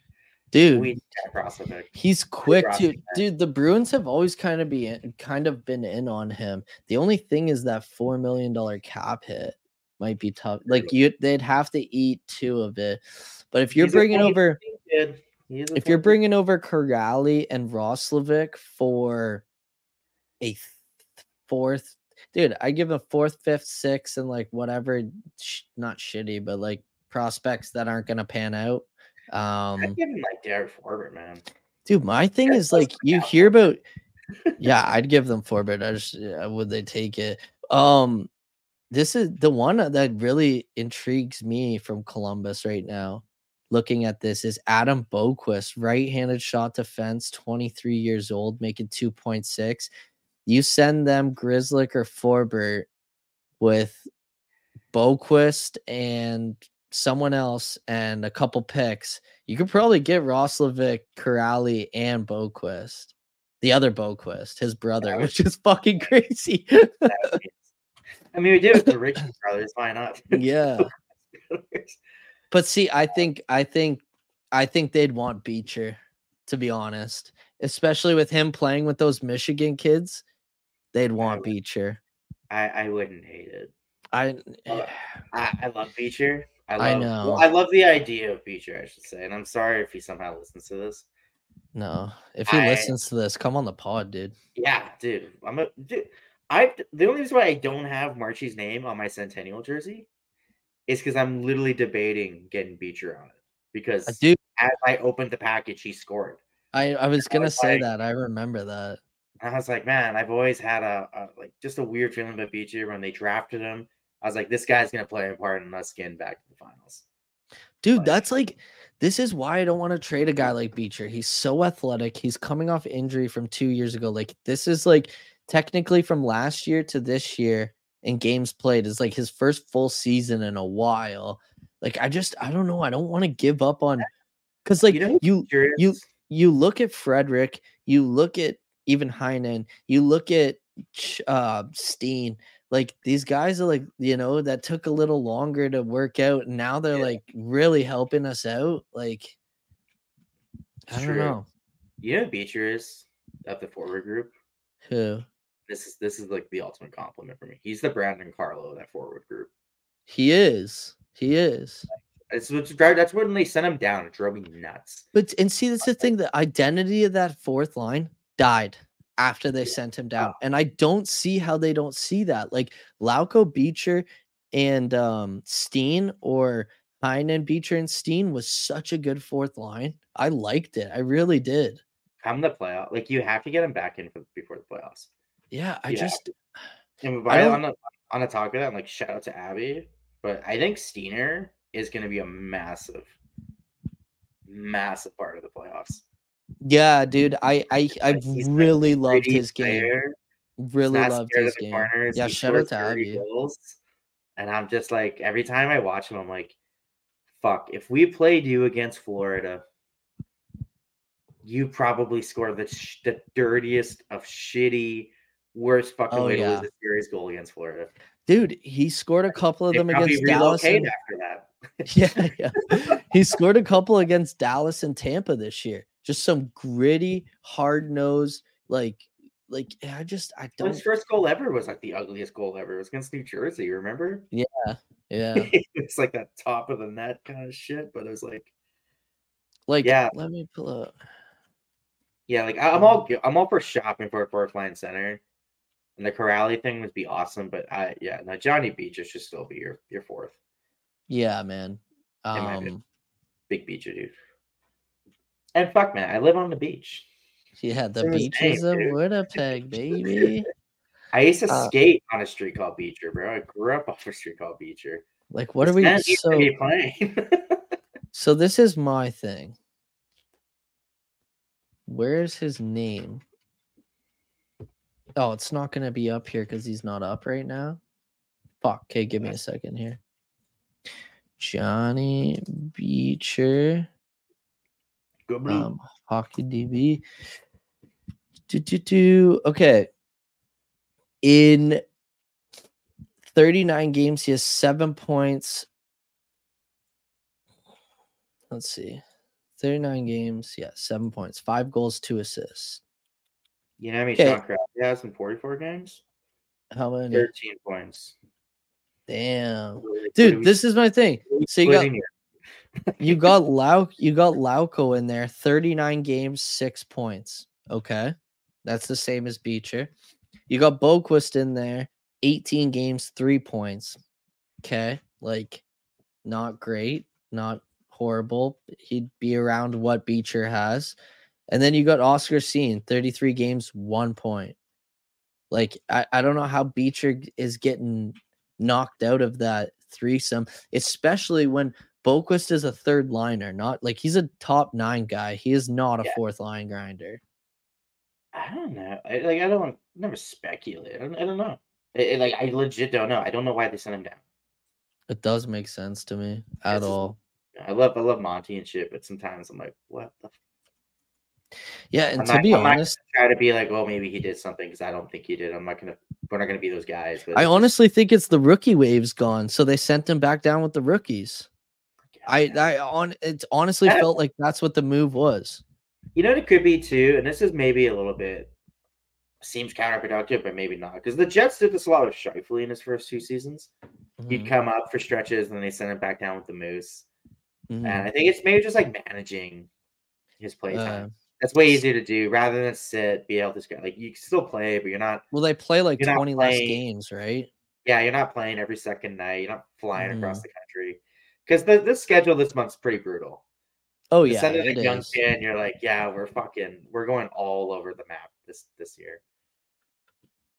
dude. We need Jack Roslovic. He's quick, dude. Dude, the Bruins have always kind of be kind of been in on him. The only thing is that four million dollar cap hit might be tough. Like you, they'd have to eat two of it. But if you're He's bringing over, if you're 20 bringing over Kuraly and Roslovic for a th- fourth, dude, I give a fourth, fifth, sixth, and like whatever, sh- not shitty, but like prospects that aren't gonna pan out. Um, I'd give him like Derek Forbort, man. Dude, my thing Yeah, is like you cap hear about yeah, I'd give them four, but I just yeah, would they take it? Um this is the one that really intrigues me from Columbus right now. Looking at this is Adam Boqvist, right-handed shot defense, 23 years old, making 2.6. You send them Grzelcyk or Forbort with Boqvist and someone else and a couple picks, you could probably get Roslovic, Kuraly, and Boqvist. The other Boqvist, his brother, which is fucking crazy. I mean, we did with the Richard brothers. Why not? yeah. But see, I think I think I think they'd want Beecher, to be honest. Especially with him playing with those Michigan kids. They'd want would. Beecher. I, I wouldn't hate it. I Uh, I, I love Beecher. I, love, I well, know. I love the idea of Beecher, I should say. And I'm sorry if he somehow listens to this. no. If he I- listens to this, come on the pod, dude. Yeah, dude. I'm a dude. I the only reason why I don't have Marchie's name on my Centennial jersey is because I'm literally debating getting Beecher on it. Because Uh, Dude, as I opened the package, he scored. I, I was gonna was say like- that. I remember that. I was like, man, I've always had a, a like just a weird feeling about Beecher when they drafted him. I was like, this guy's gonna play a part in us getting back to the finals. Dude, Like- that's like this is why I don't want to trade a guy like Beecher. He's so athletic. He's coming off injury from two years ago. Like this is like technically from last year to this year in games played is like his first full season in a while. Like I just I don't know. I don't want to give up on because like You you you you look at Frederic, you look at even Heinen, you look at uh Steen, like these guys are like, you know, that took a little longer to work out. And now they're Yeah. like really helping us out. Like, I don't know You know Beecher is of the forward group. who This is this is like the ultimate compliment for me. He's the Brandon Carlo of that forward group. he is. He is. It's that's when they sent him down. It drove me nuts. But and see, that's the thing. The identity of that fourth line died after they sent him down, and I don't see how they don't see that. Like Lauko Beecher and um Steen or Heinen Beecher and Steen was such a good fourth line. I liked it. I really did. Come the playoff, like you have to get him back in for, before the playoffs. Yeah, I Yeah. just And I on the on the talk of that, like shout out to Abby, but I think Steiner is going to be a massive, massive part of the playoffs. yeah, dude. I I I he's really loved his game. player, Really loved his game. corners, Yeah, he shout out to Abby. goals. And I'm just like, every time I watch him, I'm like, fuck, if we played you against Florida, you probably score the, sh- the dirtiest of shitty, worst fucking Oh, way to lose a series goal against Florida. Dude, he scored a couple of them against Dallas. and- after that. yeah, yeah. he scored a couple against Dallas and Tampa this year. Just some gritty, hard nosed, like, like I just I don't. His first goal ever was like the ugliest goal ever. It was against New Jersey, remember? Yeah, yeah. it's like that top of the net kind of shit, but it was like, like Yeah. Let me pull up. yeah, like I'm all I'm all for shopping for a fourth line center, and the Kuraly thing would be awesome. But I yeah, no Johnny Beecher should still be your your fourth Yeah, man. In my opinion. Um, big Beecher dude. And fuck man, I live on the beach. yeah, the beaches name, of dude. Winnipeg, baby. I used to Uh, skate on a street called Beecher, bro. I grew up off a street called Beecher. Like, what are we? man needs to So, be playing? so this is my thing. Where's his name? Oh, it's not gonna be up here because he's not up right now. Fuck. Okay, give me a second here. Johnny Beecher, Good move. um, hockey DB. Do, do, do. Okay. In 39 games, he has seven points. Let's see. 39 games. Yeah, seven points, five goals, two assists. You know how many Okay. Sean Crabtree has in 44 games? How many? 13 points. Damn. Dude, this is my thing. So you got you got Lau you got Lauko in there, 39 games, six points. Okay. That's the same as Beecher. You got Boqvist in there, 18 games, three points. Okay. Like not great, not horrible. He'd be around what Beecher has. And then you got Oskar Steen, 33 games, one point. Like, I, I don't know how Beecher is getting knocked out of that threesome, especially when Boqvist is a third liner, not like he's a top nine guy. He is not a Yeah. fourth line grinder. I don't know. I, like I don't never speculate. I don't, I don't know. I- I- like I legit don't know. I don't know why they sent him down. It does make sense to me at It's all. I love I love Monty and shit, but sometimes I'm like, what the? Yeah, and I'm to not- be I'm honest, try to be like, well, maybe he did something because I don't think he did. I'm not gonna. We're not gonna be those guys. But I honestly think it's the rookie waves gone, so they sent him back down with the rookies. I. I on it honestly Yeah. felt like that's what the move was. You know what it could be too, and this is maybe a little bit seems counterproductive, but maybe not. Because the Jets did this a lot with Scheifele in his first two seasons. He'd Mhm, come up for stretches, and then they sent him back down with the Moose. mhm. And I think it's maybe just like managing his play Uh, time. That's way easier to do rather than sit, be able to sc- like you can still play, but you're not. well, they play like You're 20 less games, right? Yeah, you're not playing every second night. You're not flying across Mhm. the country because the this schedule this month's pretty brutal. Oh You yeah, send it a young kid, you're like, yeah, we're fucking, we're going all over the map this this year.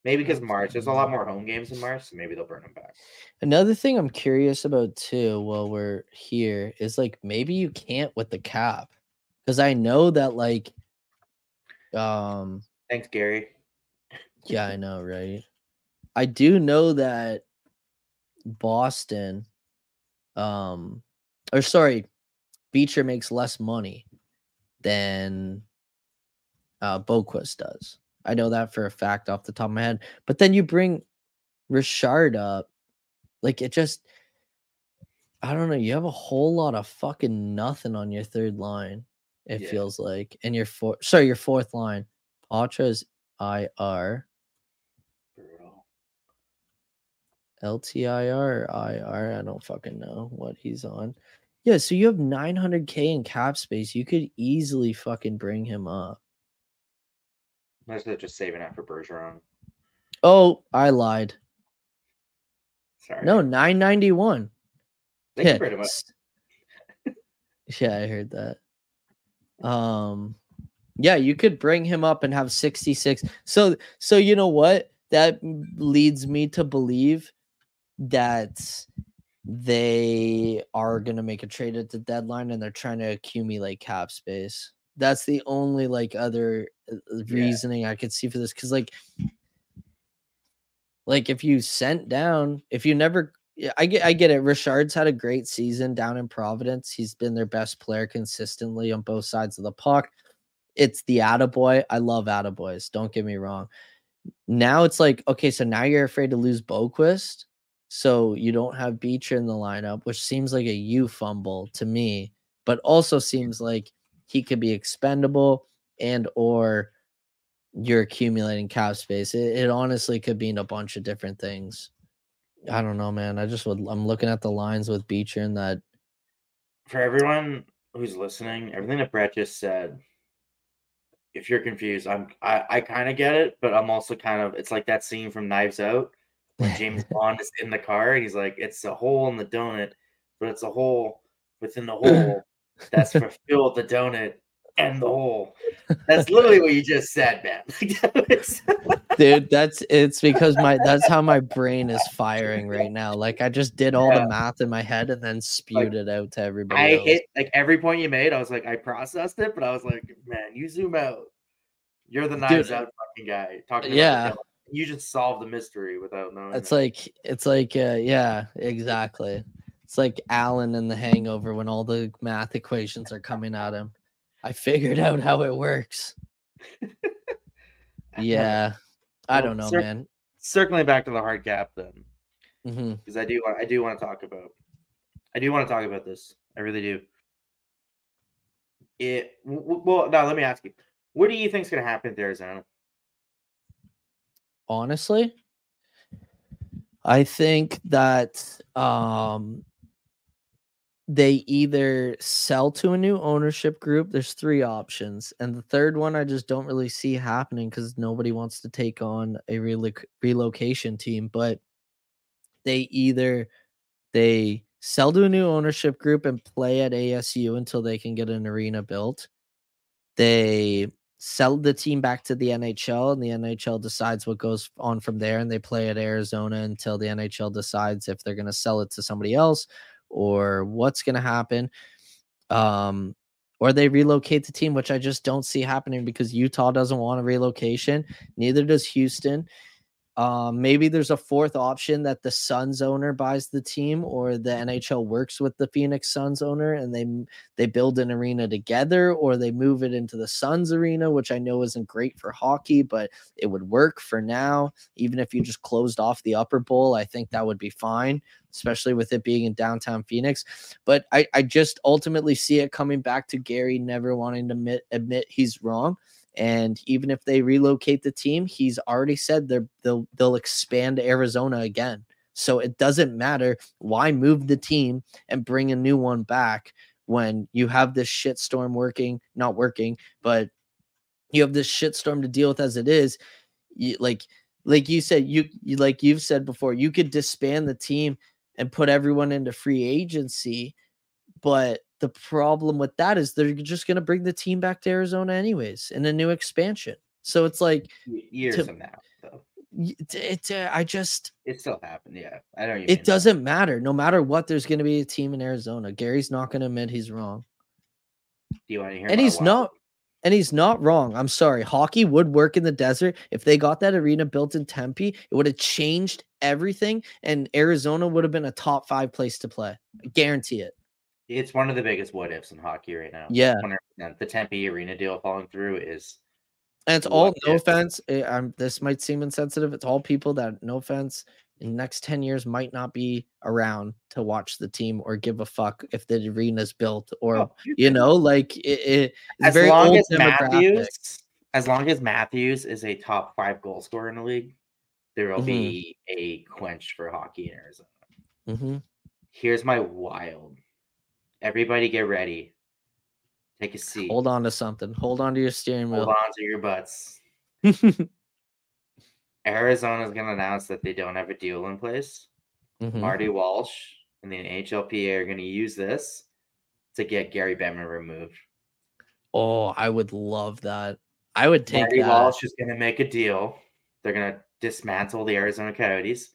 Maybe because March, there's a lot more home games in March, so maybe they'll burn them back. Another thing I'm curious about too, while we're here, is like maybe you can't with the cap, because I know that like, um, Thanks, Gary. yeah, I know, right? I do know that Boston, um, or sorry, Beecher makes less money than uh Boqvist does. I know that for a fact off the top of my head. But then you bring Richard up, like it just I don't know, you have a whole lot of fucking nothing on your third line, it Yeah. feels like. And your four sorry, your fourth line. Pacha's IR. LTIR IR. I don't fucking know what he's on. Yeah, so you have 900k in cap space. You could easily fucking bring him up. Unless they're just saving for Bergeron. Oh, I lied. Sorry. No, 991. they yeah, much. yeah, I heard that. Um, yeah, you could bring him up and have 66. So, so you know what? That leads me to believe that they are going to make a trade at the deadline and they're trying to accumulate cap space. That's the only like other uh, uh, Yeah. reasoning I could see for this cuz like like if you sent down, if you never yeah, I get I get it. Richard's had a great season down in Providence. He's been their best player consistently on both sides of the puck. It's the attaboy. I love attaboys. Don't get me wrong. Now it's like, okay, so now you're afraid to lose Boqvist. So you don't have Beecher in the lineup, which seems like a you fumble to me, but also seems like he could be expendable and or you're accumulating cap space. It, it honestly could mean a bunch of different things. I don't know, man. I just would. I'm looking at the lines with Beecher and that. For everyone who's listening, everything that Brett just said, if you're confused, I'm I, I kind of get it, but I'm also kind of it's like that scene from Knives Out when James Bond is in the car and he's like, it's a hole in the donut, but it's a hole within the hole that's fulfilled the donut and the hole. That's literally what you just said, man. Dude, that's it's because my that's how my brain is firing right now. Like I just did all Yeah. the math in my head and then spewed it out to everybody. I else. hit like every point you made. I was like, I processed it, but I was like, man, you zoom out. You're the knives out fucking guy talking. About yeah. you just solved the mystery without knowing. It's it. like it's like uh, yeah, exactly. It's like Alan in The Hangover when all the math equations are coming at him. I figured out how it works. Yeah, I don't know, cir- man. circling back to the hard cap then, because I do want I do want to talk about I do want to talk about this. I really do. It well now let me ask you, what do you think is going to happen with Arizona? honestly i think that um they either sell to a new ownership group there's three options and the third one i just don't really see happening because nobody wants to take on a reloc- relocation team but they either they sell to a new ownership group and play at asu until they can get an arena built. They sell the team back to the NHL and the NHL decides what goes on from there and they play at Arizona until the NHL decides if they're going to sell it to somebody else or what's going to happen um or they relocate the team which I just don't see happening because Utah doesn't want a relocation neither does Houston um, maybe there's a fourth option that the Suns owner buys the team, or the NHL works with the Phoenix Suns owner, and they they build an arena together, or they move it into the Suns arena, which I know isn't great for hockey, but it would work for now. Even if you just closed off the upper bowl, I think that would be fine, especially with it being in downtown Phoenix. But I, I just ultimately see it coming back to Gary never wanting to admit admit he's wrong. And even if they relocate the team, he's already said they'll they'll expand Arizona again. So it doesn't matter why move the team and bring a new one back when you have this shitstorm working, not working, but you have this shitstorm to deal with as it is. You, like like you said, you, you like you've said before, you could disband the team and put everyone into free agency, but the problem with that is they're just going to bring the team back to Arizona anyways in a new expansion. So it's like Years To- from now, though, it, uh, I just it still happened. Yeah, I know. what you mean, it doesn't matter. No matter what, there's going to be a team in Arizona. Gary's not going to admit he's wrong, Do you want to hear? and he's wild- not. And he's not wrong. I'm sorry. Hockey would work in the desert if they got that arena built in Tempe. It would have changed everything, and Arizona would have been a top five place to play. I guarantee it. It's one of the biggest what ifs in hockey right now. Yeah. 100%. The Tempe arena deal falling through is And it's all no if? offense. eh, I'm this might seem insensitive. It's all people that no offense in the next 10 years might not be around to watch the team or give a fuck if the arena's built or Oh, you know, like it, it as very long as. Matthews, as long as Matthews is a top five goal scorer in the league, there will Mhm. be a quench for hockey in Arizona. Mhm. Here's my wild. Everybody get ready. Take a seat. Hold on to something. Hold on to your steering wheel. Hold on to your butts. Arizona is going to announce that they don't have a deal in place. Mhm. Marty Walsh and the NHLPA are going to use this to get Gary Bettman removed. Oh, I would love that. I would take Marty that. Walsh is going to make a deal. They're going to dismantle the Arizona Coyotes.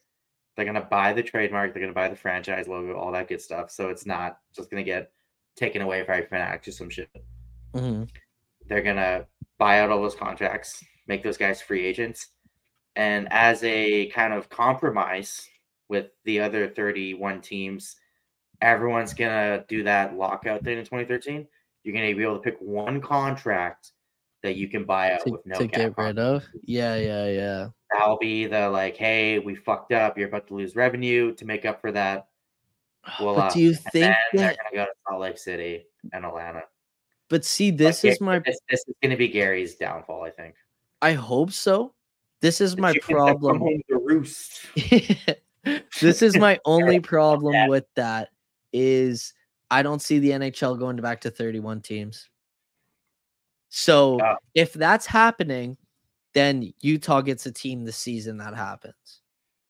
They're going to buy the trademark. They're going to buy the franchise logo, all that good stuff. So it's not just going to get taken away by Fanatics or some shit. Mhm. They're going to buy out all those contracts, make those guys free agents. And as a kind of compromise with the other 31 teams, everyone's going to do that lockout thing in 2013. You're going to be able to pick one contract that you can buy out To, with no to get rid of. Yeah, yeah, yeah. That'll be the like, hey, we fucked up. You're about to lose revenue to make up for that. Ah, well, but uh, do you think Then they're gonna go to Salt Lake City and Atlanta. but see this is my this, this is gonna be Gary's downfall, I think. I hope so. This is The my chickens have come problem. home to roost. this is my only problem that. with that is I don't see the NHL going back to 31 teams. So Oh. if that's happening, then Utah gets a team the season that happens.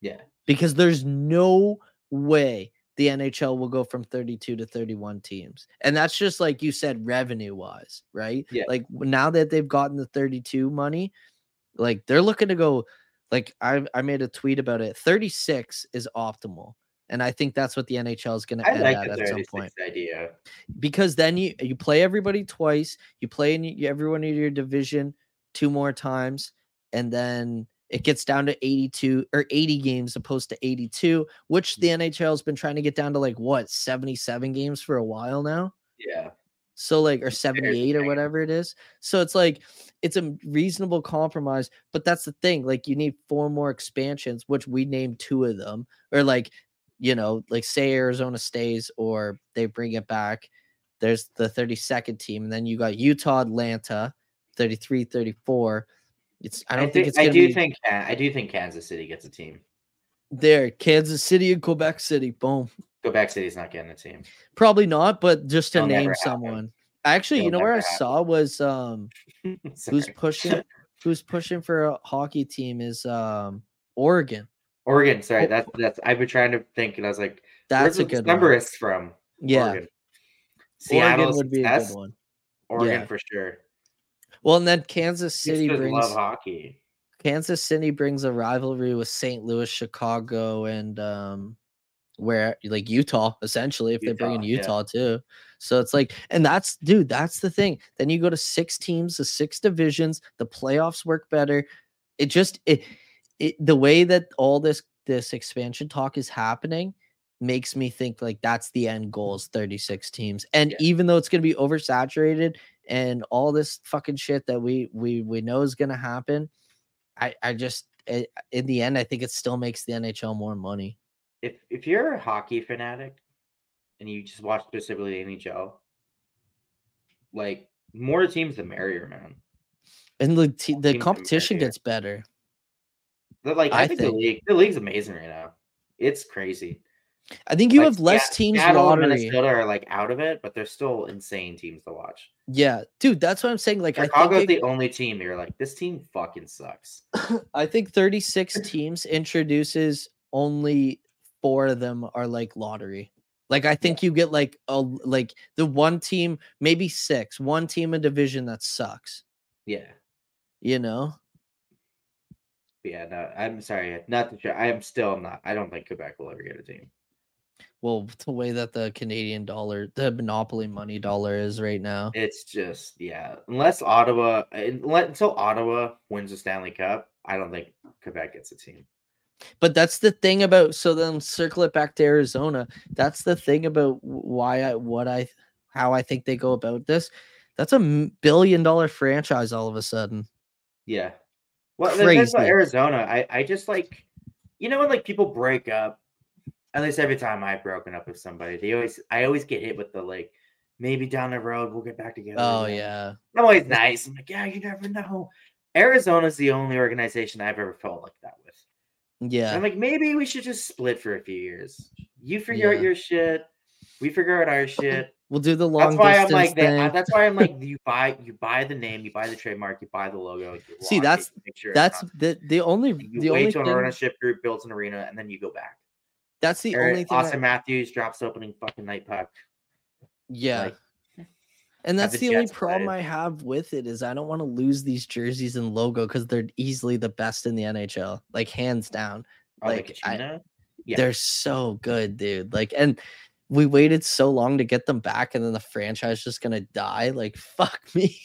Yeah. Because there's no way the NHL will go from 32 to 31 teams. And that's just like you said revenue wise, right? Yeah. Like now that they've gotten the 32 money, like they're looking to go like I I made a tweet about it. 36 is optimal. And I think that's what the NHL is going to end like at at some point idea. because then you you play everybody twice, you play in everyone in your division two more times, and then it gets down to 82 or 80 games opposed to 82, which the NHL has been trying to get down to like what 77 games for a while now. Yeah. So like or 78 or whatever it is. So it's like it's a reasonable compromise, but that's the thing. Like you need four more expansions, which we named two of them, or like you know, like say Arizona stays or they bring it back. There's the 32nd team, and then you got Utah, Atlanta, 33, 34. It's I don't think think- it's I do be think I do think Kansas City gets a team. there. Kansas City and Quebec City. Boom. Quebec City's not getting a team. Probably not, but just to It'll name happen. someone. Actually, you It'll know where I saw was um who's pushing who's pushing for a hockey team is um Oregon. Oregon. Sorry, Oh. that's that's. I've been trying to think, and I was like, That's a good one. Decemberists from? Yeah, Oregon. Seattle would be a good one. Oregon Yeah. for sure. Well, and then Kansas City brings love hockey. Kansas City brings a rivalry with St. Louis, Chicago, and um where like Utah, essentially, if they bring in Utah, Utah too. So it's like, and that's dude, that's the thing. Then you go to six teams, the six divisions, the playoffs work better. It just it it the way that all this this expansion talk is happening makes me think like that's the end goal is 36 teams. And Yeah. even though it's gonna be oversaturated and all this fucking shit that we we we know is gonna happen, I I just i in the end I think it still makes the NHL more money. If if you're a hockey fanatic and you just watch specifically the NHL, like more teams the merrier, man. And the te- the competition gets better. But like I, I think, think- the league the league's amazing right now. It's crazy. I think you Like, have less Seat- teams Seattle and. Minnesota are like out of it, but they're still insane teams to watch. Yeah, dude, that's what I'm saying. Like I Chicago's the only team you're like, this team fucking sucks. I think 36 teams introduces only four of them are like lottery. Like I think you get like a like the one team, maybe six, one team in division that sucks. Yeah. You know, Yeah, no, I'm sorry. Not the show. I am still not. I don't think Quebec will ever get a team. well, the way that the Canadian dollar, the monopoly money dollar is right now. It's just yeah. Unless Ottawa, until Ottawa wins the Stanley Cup, I don't think Quebec gets a team. But that's the thing about so then circle it back to Arizona. That's the thing about why I what I how I think they go about this. That's a billion dollar franchise all of a sudden. Yeah. Well, the thing about Arizona, I I just like, you know, when like people break up. At least every time I've broken up with somebody, they always I always get hit with the like, maybe down the road we'll get back together. Oh again." yeah. I'm always nice. I'm like, yeah, you never know. Arizona's the only organization I've ever felt like that with. And Yeah. I'm like, maybe we should just split for a few years. You figure Yeah. out your shit. We figure out our shit. We'll do the long That's why I'm like that. That's why I'm like, you buy, you buy the name, you buy the trademark, you buy the logo. See, lock it, that's- you make sure That's the the only you the wait only till an thing, ownership group builds an arena, and then you go back. that's the Eric- only thing Austin I- Matthews drops opening fucking night puck. yeah. like, and that's the the only problem. I have with it is I don't want to lose these jerseys and logo because they're easily the best in the NHL, like hands down. Oh, Like, like I-? Yeah. They're so good, dude. Like, and we waited so long to get them back, and then the franchise just gonna die. Like, fuck me.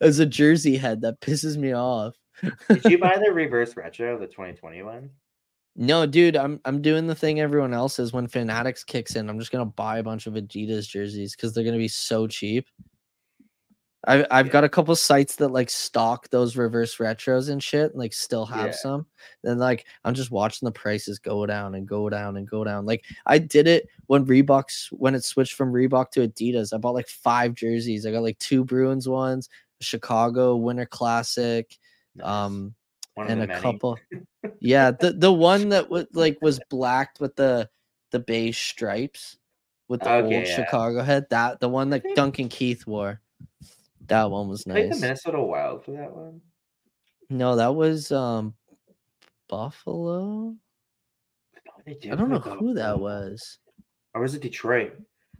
As a jersey head, that pisses me off. Did you buy the reverse retro, the 2020 one? No, dude, I'm I'm doing the thing everyone else is when Fanatics kicks in. I'm just gonna buy a bunch of Adidas jerseys because they're gonna be so cheap. I've I've Yeah. got a couple sites that like stock those reverse retros and shit, and like still have Yeah. some. Then like I'm just watching the prices go down and go down and go down. Like I did it when Reebok's when it switched from Reebok to Adidas. I bought like five jerseys. I got like two Bruins ones, Chicago Winter Classic, Nice. um, and a many. couple yeah the the one that was like was blacked with the the beige stripes with the Okay, old yeah. chicago head that the one that duncan keith wore that one was I think the Minnesota Wild for that one. no that was um buffalo No, they did i don't know who that was Or was it Detroit?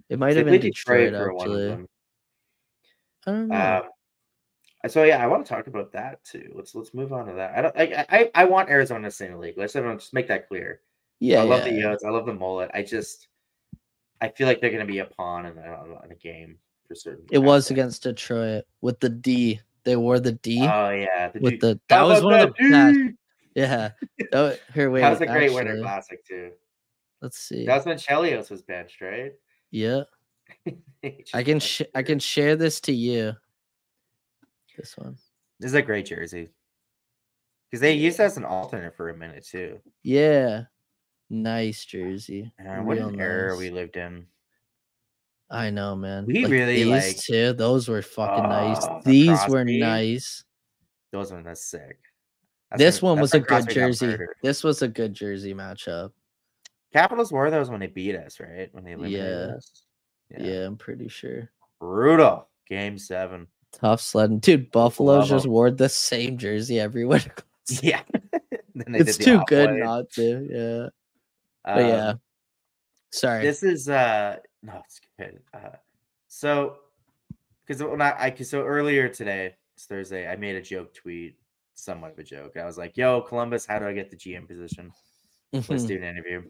it might have been detroit, for one of actually them. i don't know Um, so yeah, I want to talk about that too. Let's let's move on to that. I don't. I I, I want Arizona to stay in the league. Let's just make that clear. yeah I love yeah. the Yotes. I love the mullet. I just I feel like they're going to be a pawn in the, in a game for certain. it was against detroit with the d they wore the d Oh yeah, the with dude- the that How was one of the that yeah that was, here wait That was a great winter classic too. let's see That's when Chelios was benched, right? yeah I can sh- I can share this to you. This one. This is a great jersey. Because they used as an alternate for a minute too. Yeah. Nice jersey. Man, what an era we lived in. I know, man. We really, these like- two. Those were fucking nice. Oh, the These were nice. Those ones that's sick. That's this when- one was a good jersey. This was a good jersey matchup. Capitals wore those when they beat us, right? When they eliminated Yeah. us. Yeah. I'm pretty sure. Brutal. Game seven. Tough sledding. Dude, Buffalo Love just wore the same jersey everywhere. Yeah. Then they it's too good not to. Yeah. But yeah. Um, Sorry. This is uh no, it's good. Uh, so because when I, I so earlier today, it's Thursday, I made a joke tweet, somewhat of a joke. I was like, "Yo, Columbus, how do I get the GM position? Let's do an interview."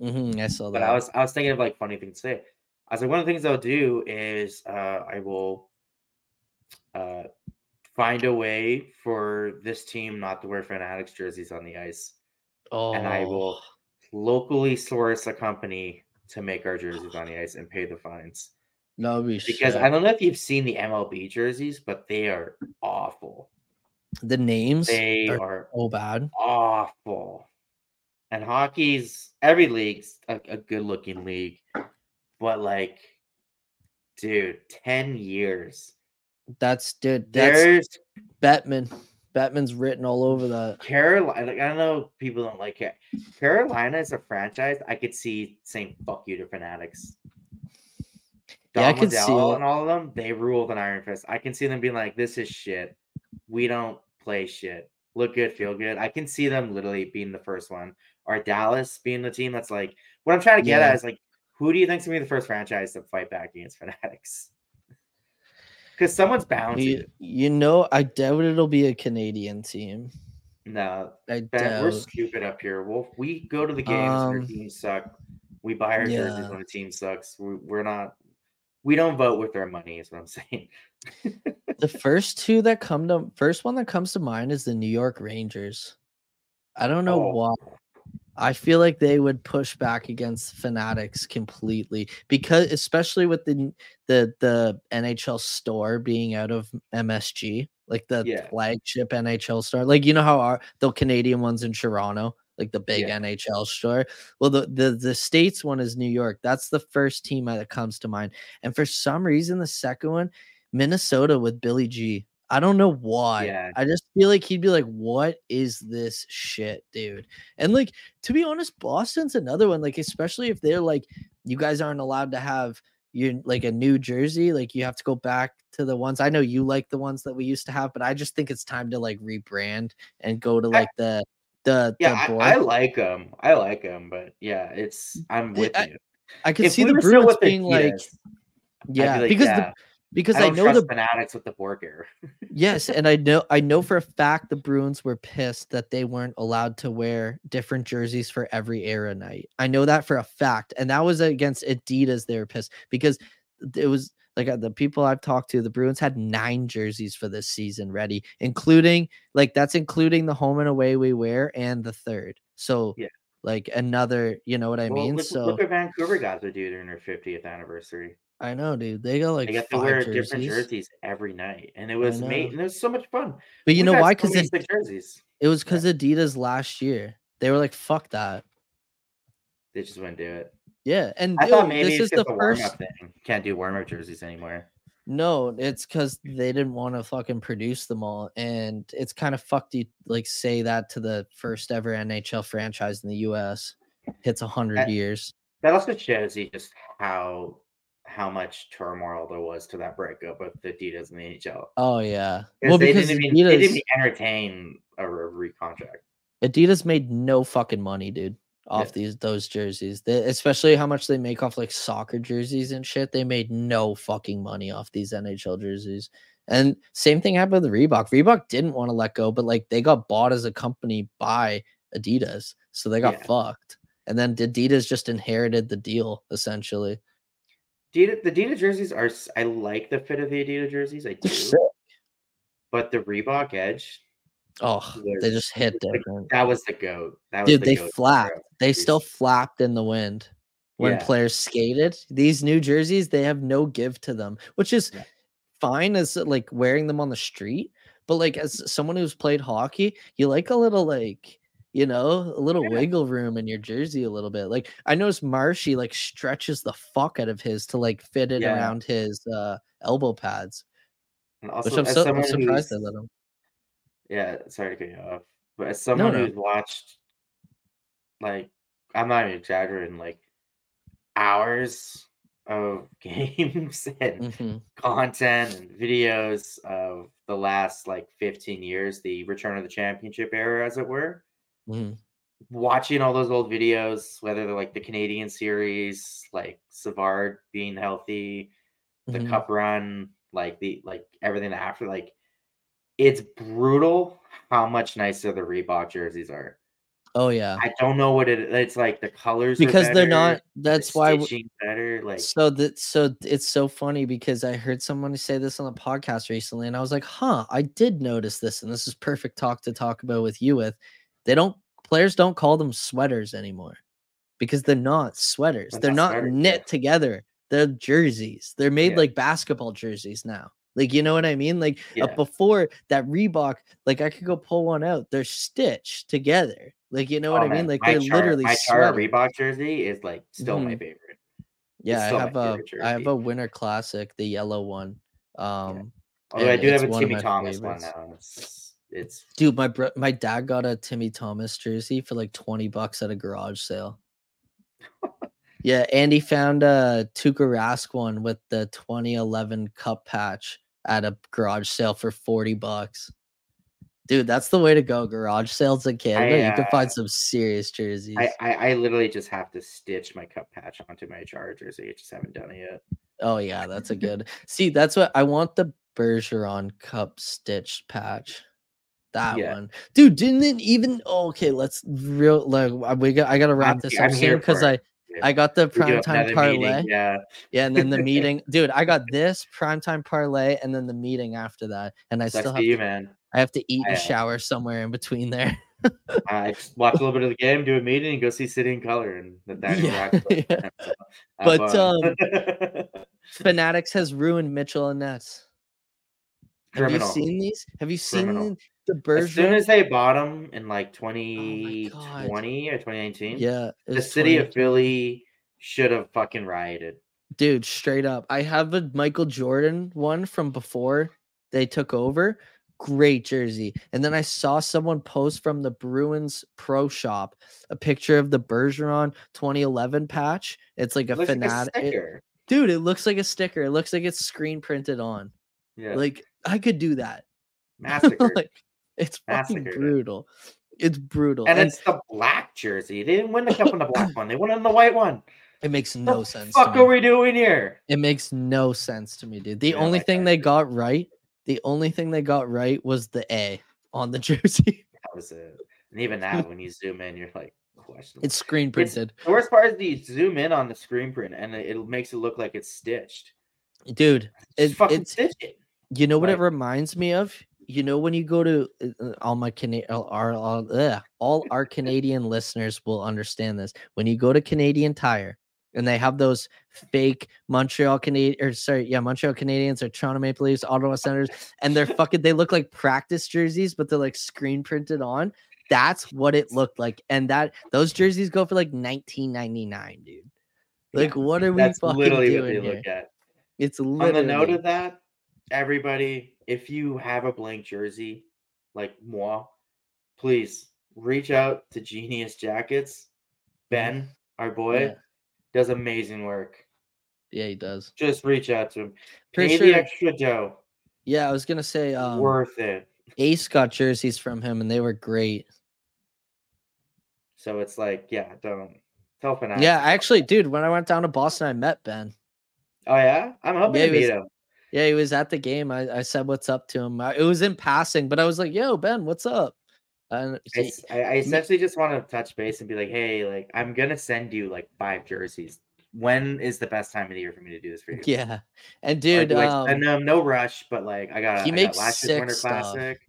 Mm-hmm, I saw that. But I was I was thinking of like funny things to say. I was like, one of the things I'll do is uh, I will uh, find a way for this team not to wear Fanatics jerseys on the ice, oh, and I will locally source a company to make our jerseys on the ice and pay the fines. No, be Because sick. I don't know if you've seen the MLB jerseys, but they are awful. the names They are are so bad. awful. And hockey's every league's a, a good looking league, but like, dude, 10 years. That's dude. That's There's Bettman. Bettman's written all over that. Carolina. Like, I know people don't like it. Carolina is a franchise I could see saying fuck you to fanatics. Yeah, I could see it. and all of them, they rule with an iron fist. I can see them being like, this is shit. We don't play shit. Look good, feel good. I can see them literally being the first one. Or Dallas being the team that's like, what I'm trying to get Yeah. at is like, who do you think's gonna be the first franchise to fight back against fanatics? Because someone's bound to. You, you know, I doubt it'll be a Canadian team. No, I Ben, we're stupid up here. We'll we go to the games when our Um, teams suck. We buy our jerseys when the team sucks. We, we're not. We don't vote with our money. Is what I'm saying. The first two that come to first one that comes to mind is the New York Rangers. I don't know Oh. why. I feel like they would push back against Fanatics completely because especially with the the the NHL store being out of MSG, like the Yeah. flagship NHL store. Like you know how our the Canadian ones in Toronto, like the big Yeah. NHL store. Well, the, the the states one is New York. That's the first team that comes to mind. And for some reason, the second one, Minnesota with Billy G. I don't know why. Yeah. I just feel like he'd be like, "What is this shit, dude?" And like, to be honest, Boston's another one. Like, especially if they're like, you guys aren't allowed to have you like a new jersey. Like, you have to go back to the ones. I know you like the ones that we used to have, but I just think it's time to like rebrand and go to I- like the the Yeah, the I, I like them. I like them, but yeah, it's. I'm with I- you. I can If see we the Bruins being like, yeah, be like, because yeah, the because I I, know the fanatics with the Bork era. Yes, and I know I know for a fact the Bruins were pissed that they weren't allowed to wear different jerseys for every era night. I know that for a fact, and that was against Adidas. They were pissed because it was like uh, the people I've talked to. The Bruins had nine jerseys for this season ready, including like that's including the home and away we wear and the third. So Yeah. like another, you know what I Well, mean? look, so look what Vancouver got to do during their 50th anniversary. I know, dude. They got like They got to wear jerseys. different jerseys every night, and it was made. And it was so much fun. But you We've know why? Because it, jerseys. it was because Adidas last year. They were like, "Fuck that." They just wouldn't do it. Yeah, and I yo, thought maybe this it's is the warm first. thing. Can't do warm up jerseys anymore. No, it's because they didn't want to fucking produce them all, and it's kind of fucked. You like say that to the first ever NHL franchise in the U.S. Hits a hundred years. That also shows you just how how much turmoil there was to that breakup with the Adidas and the NHL. Oh yeah. Well, they because didn't even they Adidas, didn't even entertain a re contract. Adidas made no fucking money, dude, off Yeah. these those jerseys. They, especially how much they make off like soccer jerseys and shit. They made no fucking money off these NHL jerseys. And same thing happened with Reebok. Reebok didn't want to let go, but like they got bought as a company by Adidas, so they got Yeah. fucked. And then Adidas just inherited the deal essentially. Adidas, the Adidas jerseys are. I like the fit of the Adidas jerseys. I do, but the Reebok Edge Oh, they just hit different. that was the goat. That was Dude, the they goat flapped. They still flapped in the wind when Yeah. players skated. These new jerseys, they have no give to them, which is Yeah. fine as like wearing them on the street. But like as mm-hmm. someone who's played hockey, you like a little like you know a little Yeah. wiggle room in your jersey a little bit. Like I noticed Marshy like stretches the fuck out of his to like fit it Yeah. around his uh elbow pads, also, which I'm so I'm surprised they let him. Yeah, sorry to cut you off, but as someone no. who's watched, like, I'm not even exaggerating, like, hours of games and Mhm. content and videos of the last like 15 years, the return of the championship era, as it were. Mhm. Watching all those old videos, whether they're like the Canadian series, like Savard being healthy, the Mhm. cup run, like the like everything after, like it's brutal how much nicer the Reebok jerseys are. Oh yeah, I don't know what it. It's like the colors are because they're better, not. the That's why. w- stitching better. Like so that so it's so funny because I heard someone say this on the podcast recently, and I was like, "Huh, I did notice this, and this is perfect talk to talk about with you with." They don't players don't call them sweaters anymore because they're not sweaters. They're They're not sweaters, knit yeah. together. They're jerseys. They're made Yeah. like basketball jerseys now. Like you know what I mean? Like uh, before that Reebok, like I could go pull one out. They're stitched together. Like you know what Oh, I mean? Like my they're Chara- literally my Chara. Reebok jersey is like still my Mhm. favorite. Yeah, I have a I have a winter classic, the yellow one. Um Although I do have a Timmy my Thomas one now. It's it's dude, my bro- my dad got a Timmy Thomas jersey for like 20 bucks at a garage sale. yeah, and he found a Tuukka Rask one with the 2011 cup patch at a garage sale for 40 bucks. Dude, that's the way to go. Garage sales in Canada, you can uh, find some serious jerseys. I, I I literally just have to stitch my cup patch onto my Chara jersey. I just haven't done it yet. Oh yeah, that's a good. See, that's what I want the Bergeron Cup stitched patch. That Yeah. one, dude. Didn't it even? Oh, okay, let's real like uh, we got. I gotta wrap I'm this up I'm soon here because I. I got the primetime parlay. meeting, Yeah, Yeah, and then the meeting, dude. I got this primetime parlay, and then the meeting after that, and I sucks still have you, to, man. I have to eat and shower somewhere in between there. I watch a little bit of the game, do a meeting, and go see City in Color and Nathaniel Yeah, yeah. So, But, fun. Fanatics has ruined Mitchell and Ness. Have criminal. you seen these? Have you seen. The, the as soon as they bought him in like Oh 2020 or 2019, Yeah, the city of Philly should have fucking rioted. dude straight up. I have a michael jordan one from before they took over. Great jersey. And then i saw someone post from the bruins pro shop a picture of the bergeron 2011 patch. It's like a It like fanatic it- dude it looks like a sticker. It looks like it's screen printed on. Yeah, like i could do that. Massacre. like it's fucking Massacred brutal it's brutal and it's the black jersey. They didn't win the cup on the black one. They won on the white one. it makes What no the sense to fuck me. are we doing here? It makes no sense to me, dude. The Yeah, only like thing I they got right, the only thing they got right was the A on the jersey. That was it. And even that, when you zoom in, you're like questionable. It's screen It's- printed. the worst part is you zoom in on the screen print and it, it makes it look like it's stitched. Dude, Just It- fucking it's- stitch it. you know what it Like- reminds me of? You know when you go to uh, uh, all my Cana- all our all, our Canadian listeners will understand this. When you go to Canadian Tire and they have those fake Montreal Canadian or sorry, yeah, Montreal Canadians or Toronto Maple Leafs, Ottawa Senators, and they're fucking they look like practice jerseys, but they're like screen printed on. That's what it looked like. And that those jerseys go for like 19.99, dude. Like, what are we That's fucking literally what they doing here? look at. It's On literally the note of that, everybody, if you have a blank jersey like moi, please reach out to Genius Jackets. Ben, our boy, Yeah. does amazing work. yeah, he does. Just reach out to him. Pretty Pay the extra dough. Yeah, I was gonna say um Worth it. Ace got jerseys from him and they were great. So it's like, yeah, don't tell Fanatics. Yeah, actually, dude, when I went down to Boston, I met Ben. Oh yeah, I'm hoping Yeah, to meet him. Yeah, he was at the game. I, I said what's up to him. I, it was in passing, but I was like, "Yo, Ben, what's up?" And I, I- essentially just want to touch base and be like, hey, like I'm gonna send you like five jerseys. When is the best time of the year for me to do this for you? yeah, and dude, I um, send them? no rush, but like I got he I got makes last year's Winter stuff. Classic.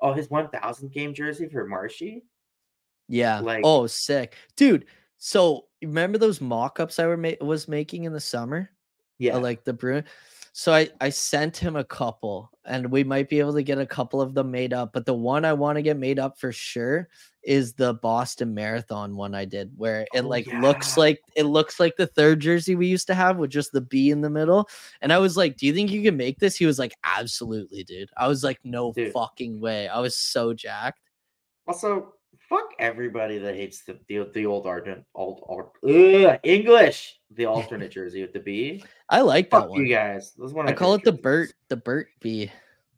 Oh, his 1,000 game jersey for Marshy. yeah. like- oh, sick, dude. So remember those mock-ups I were ma- was making in the summer? Yeah. uh, like the Bruin. So I I sent him a couple, and we might be able to get a couple of them made up. But the one I want to get made up for sure is the Boston Marathon one I did, where it Oh, like looks like it looks like the third jersey we used to have with just the B in the middle. And I was like, "Do you think you can make this?" He was like, "Absolutely, dude." I was like, "No Dude. fucking way." I was so jacked. Also, everybody that hates the the, the old Argent old, old ugh, uh, English the alternate jersey with the B. I like that Fuck one. you guys. This one of I call it the Bert the Bert B.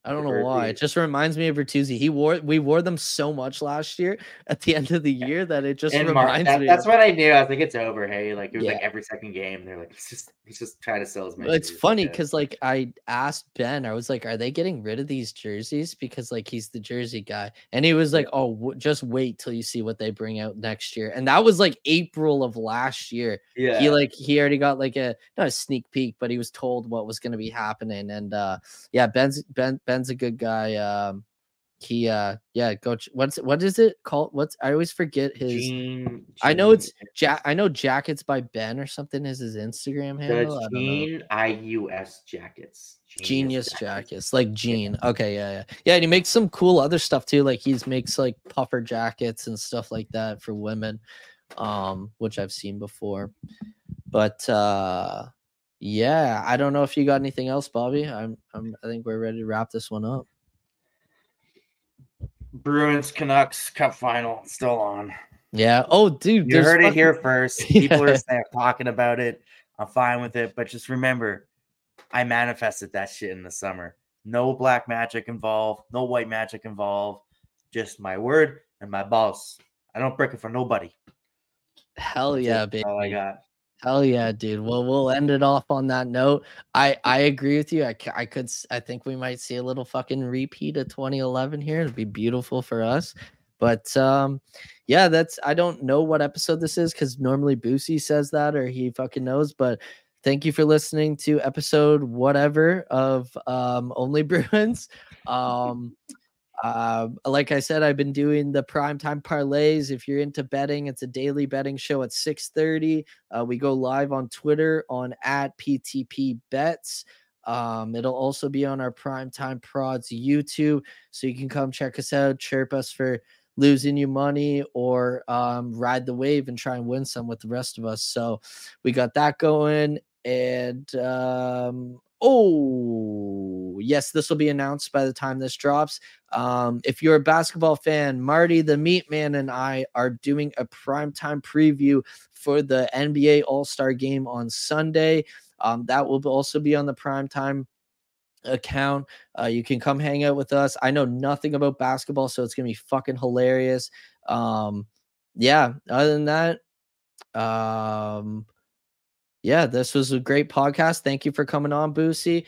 I don't know why. It just reminds me of Bertuzzi. He wore we wore them so much last year at the end of the year that it just Mar- reminds that- me. that's what I knew. I was like, it's over. Hey, like it was like every second game. They're like, it's just he's just trying to sell as many. it's funny because like I asked Ben, I was like, "Are they getting rid of these jerseys?" Because like he's the jersey guy, and he was like, "Oh, w- just wait till you see what they bring out next year." And that was like April of last year. yeah, He like he already got like a not a sneak peek, but he was told what was going to be happening. And uh yeah, Ben's Ben Ben's a good guy. Um, he uh yeah, go. ch- What's what is it called? What's I always forget his. Gene, I know it's Gene- Ja- I know jackets by Ben or something is his Instagram handle. The. Gene IUS jackets. Genius jackets, like Gene. Okay, yeah, yeah, yeah. And he makes some cool other stuff too. Like he's makes like puffer jackets and stuff like that for women, um, which I've seen before. But uh, yeah, I don't know if you got anything else, Bobbie. I'm, I'm, I think we're ready to wrap this one up. Bruins Canucks Cup final still on. Yeah. Oh, dude, You heard it here first. People Yeah. are talking about it. I'm fine with it, but just remember, I manifested that shit in the summer. No black magic involved, no white magic involved. Just my word and my balls. I don't break it for nobody. Hell yeah, That's baby. all I got. Hell yeah, dude. Well, we'll end it off on that note. I I agree with you. I I could I think we might see a little fucking repeat of 2011 here. It'd be beautiful for us. But um yeah, that's I don't know what episode this is cuz normally Boosie says that or he fucking knows, but thank you for listening to episode whatever of um Only Bruins. Um um, like I said, I've been doing the primetime parlays. If you're into betting, it's a daily betting show at 6:30. Uh, we go live on Twitter on at PTP Bets. Um, it'll also be on our Primetime Prods YouTube, so you can come check us out, chirp us for losing you money, or um, ride the wave and try and win some with the rest of us. So we got that going, and um, oh yes, this will be announced by the time this drops. Um, if you're a basketball fan, Marty the Meat Man and I are doing a primetime preview for the NBA All Star game on Sunday. Um, that will also be on the primetime account. Uh, you can come hang out with us. I know nothing about basketball, so it's gonna be fucking hilarious. Um, yeah. Other than that, um, yeah, this was a great podcast. Thank you for coming on, Boosie.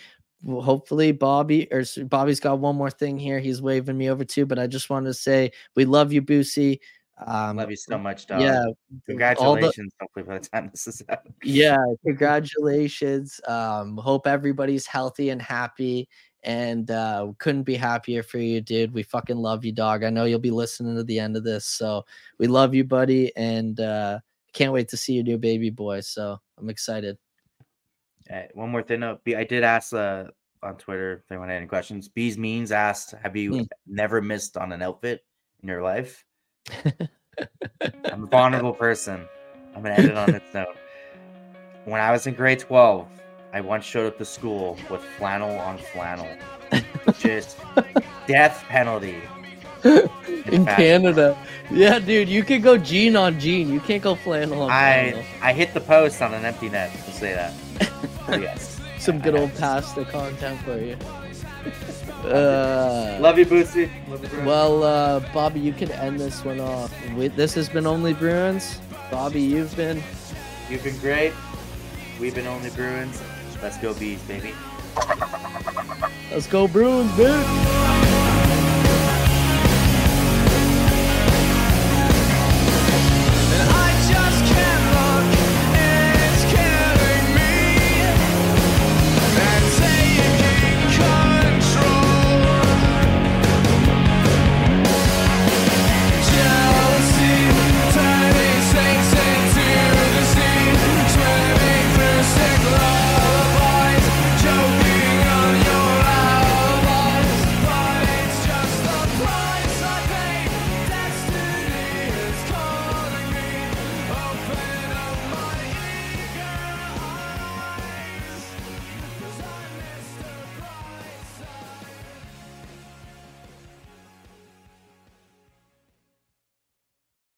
Hopefully Bobbie or Bobbie's got one more thing here. He's waving me over too, but I just wanted to say we love you, Boosie. Um, Love you so much, dog. yeah, all the- Congratulations. Hopefully by the time this is out. yeah, congratulations. Um, hope everybody's healthy and happy. And uh, couldn't be happier for you, dude. We fucking love you, dog. I know you'll be listening to the end of this, so we love you, buddy, and uh, can't wait to see your new baby boy. So I'm excited. Uh, one more thing. B- I did ask uh, on Twitter if anyone had any questions. Bees Means asked, "Have you Hmm. never missed on an outfit in your life?" I'm a vulnerable person. I'm gonna edit on this note. When I was in grade 12, I once showed up to school with flannel on flannel, just death penalty. In fact- Canada, yeah, dude, you can go jean on jean. You can't go flannel on flannel. I I hit the post on an empty net. We'll say that. yes. Some good old pasta content for you. Uh, Love you, Bootsy. Love you. Well, uh, Bobbie, you can end this one off. We, this has been Only Bruins. Bobbie, you've been. You've been great. We've been only Bruins. Let's go bees, baby. Let's go, Bruins, dude.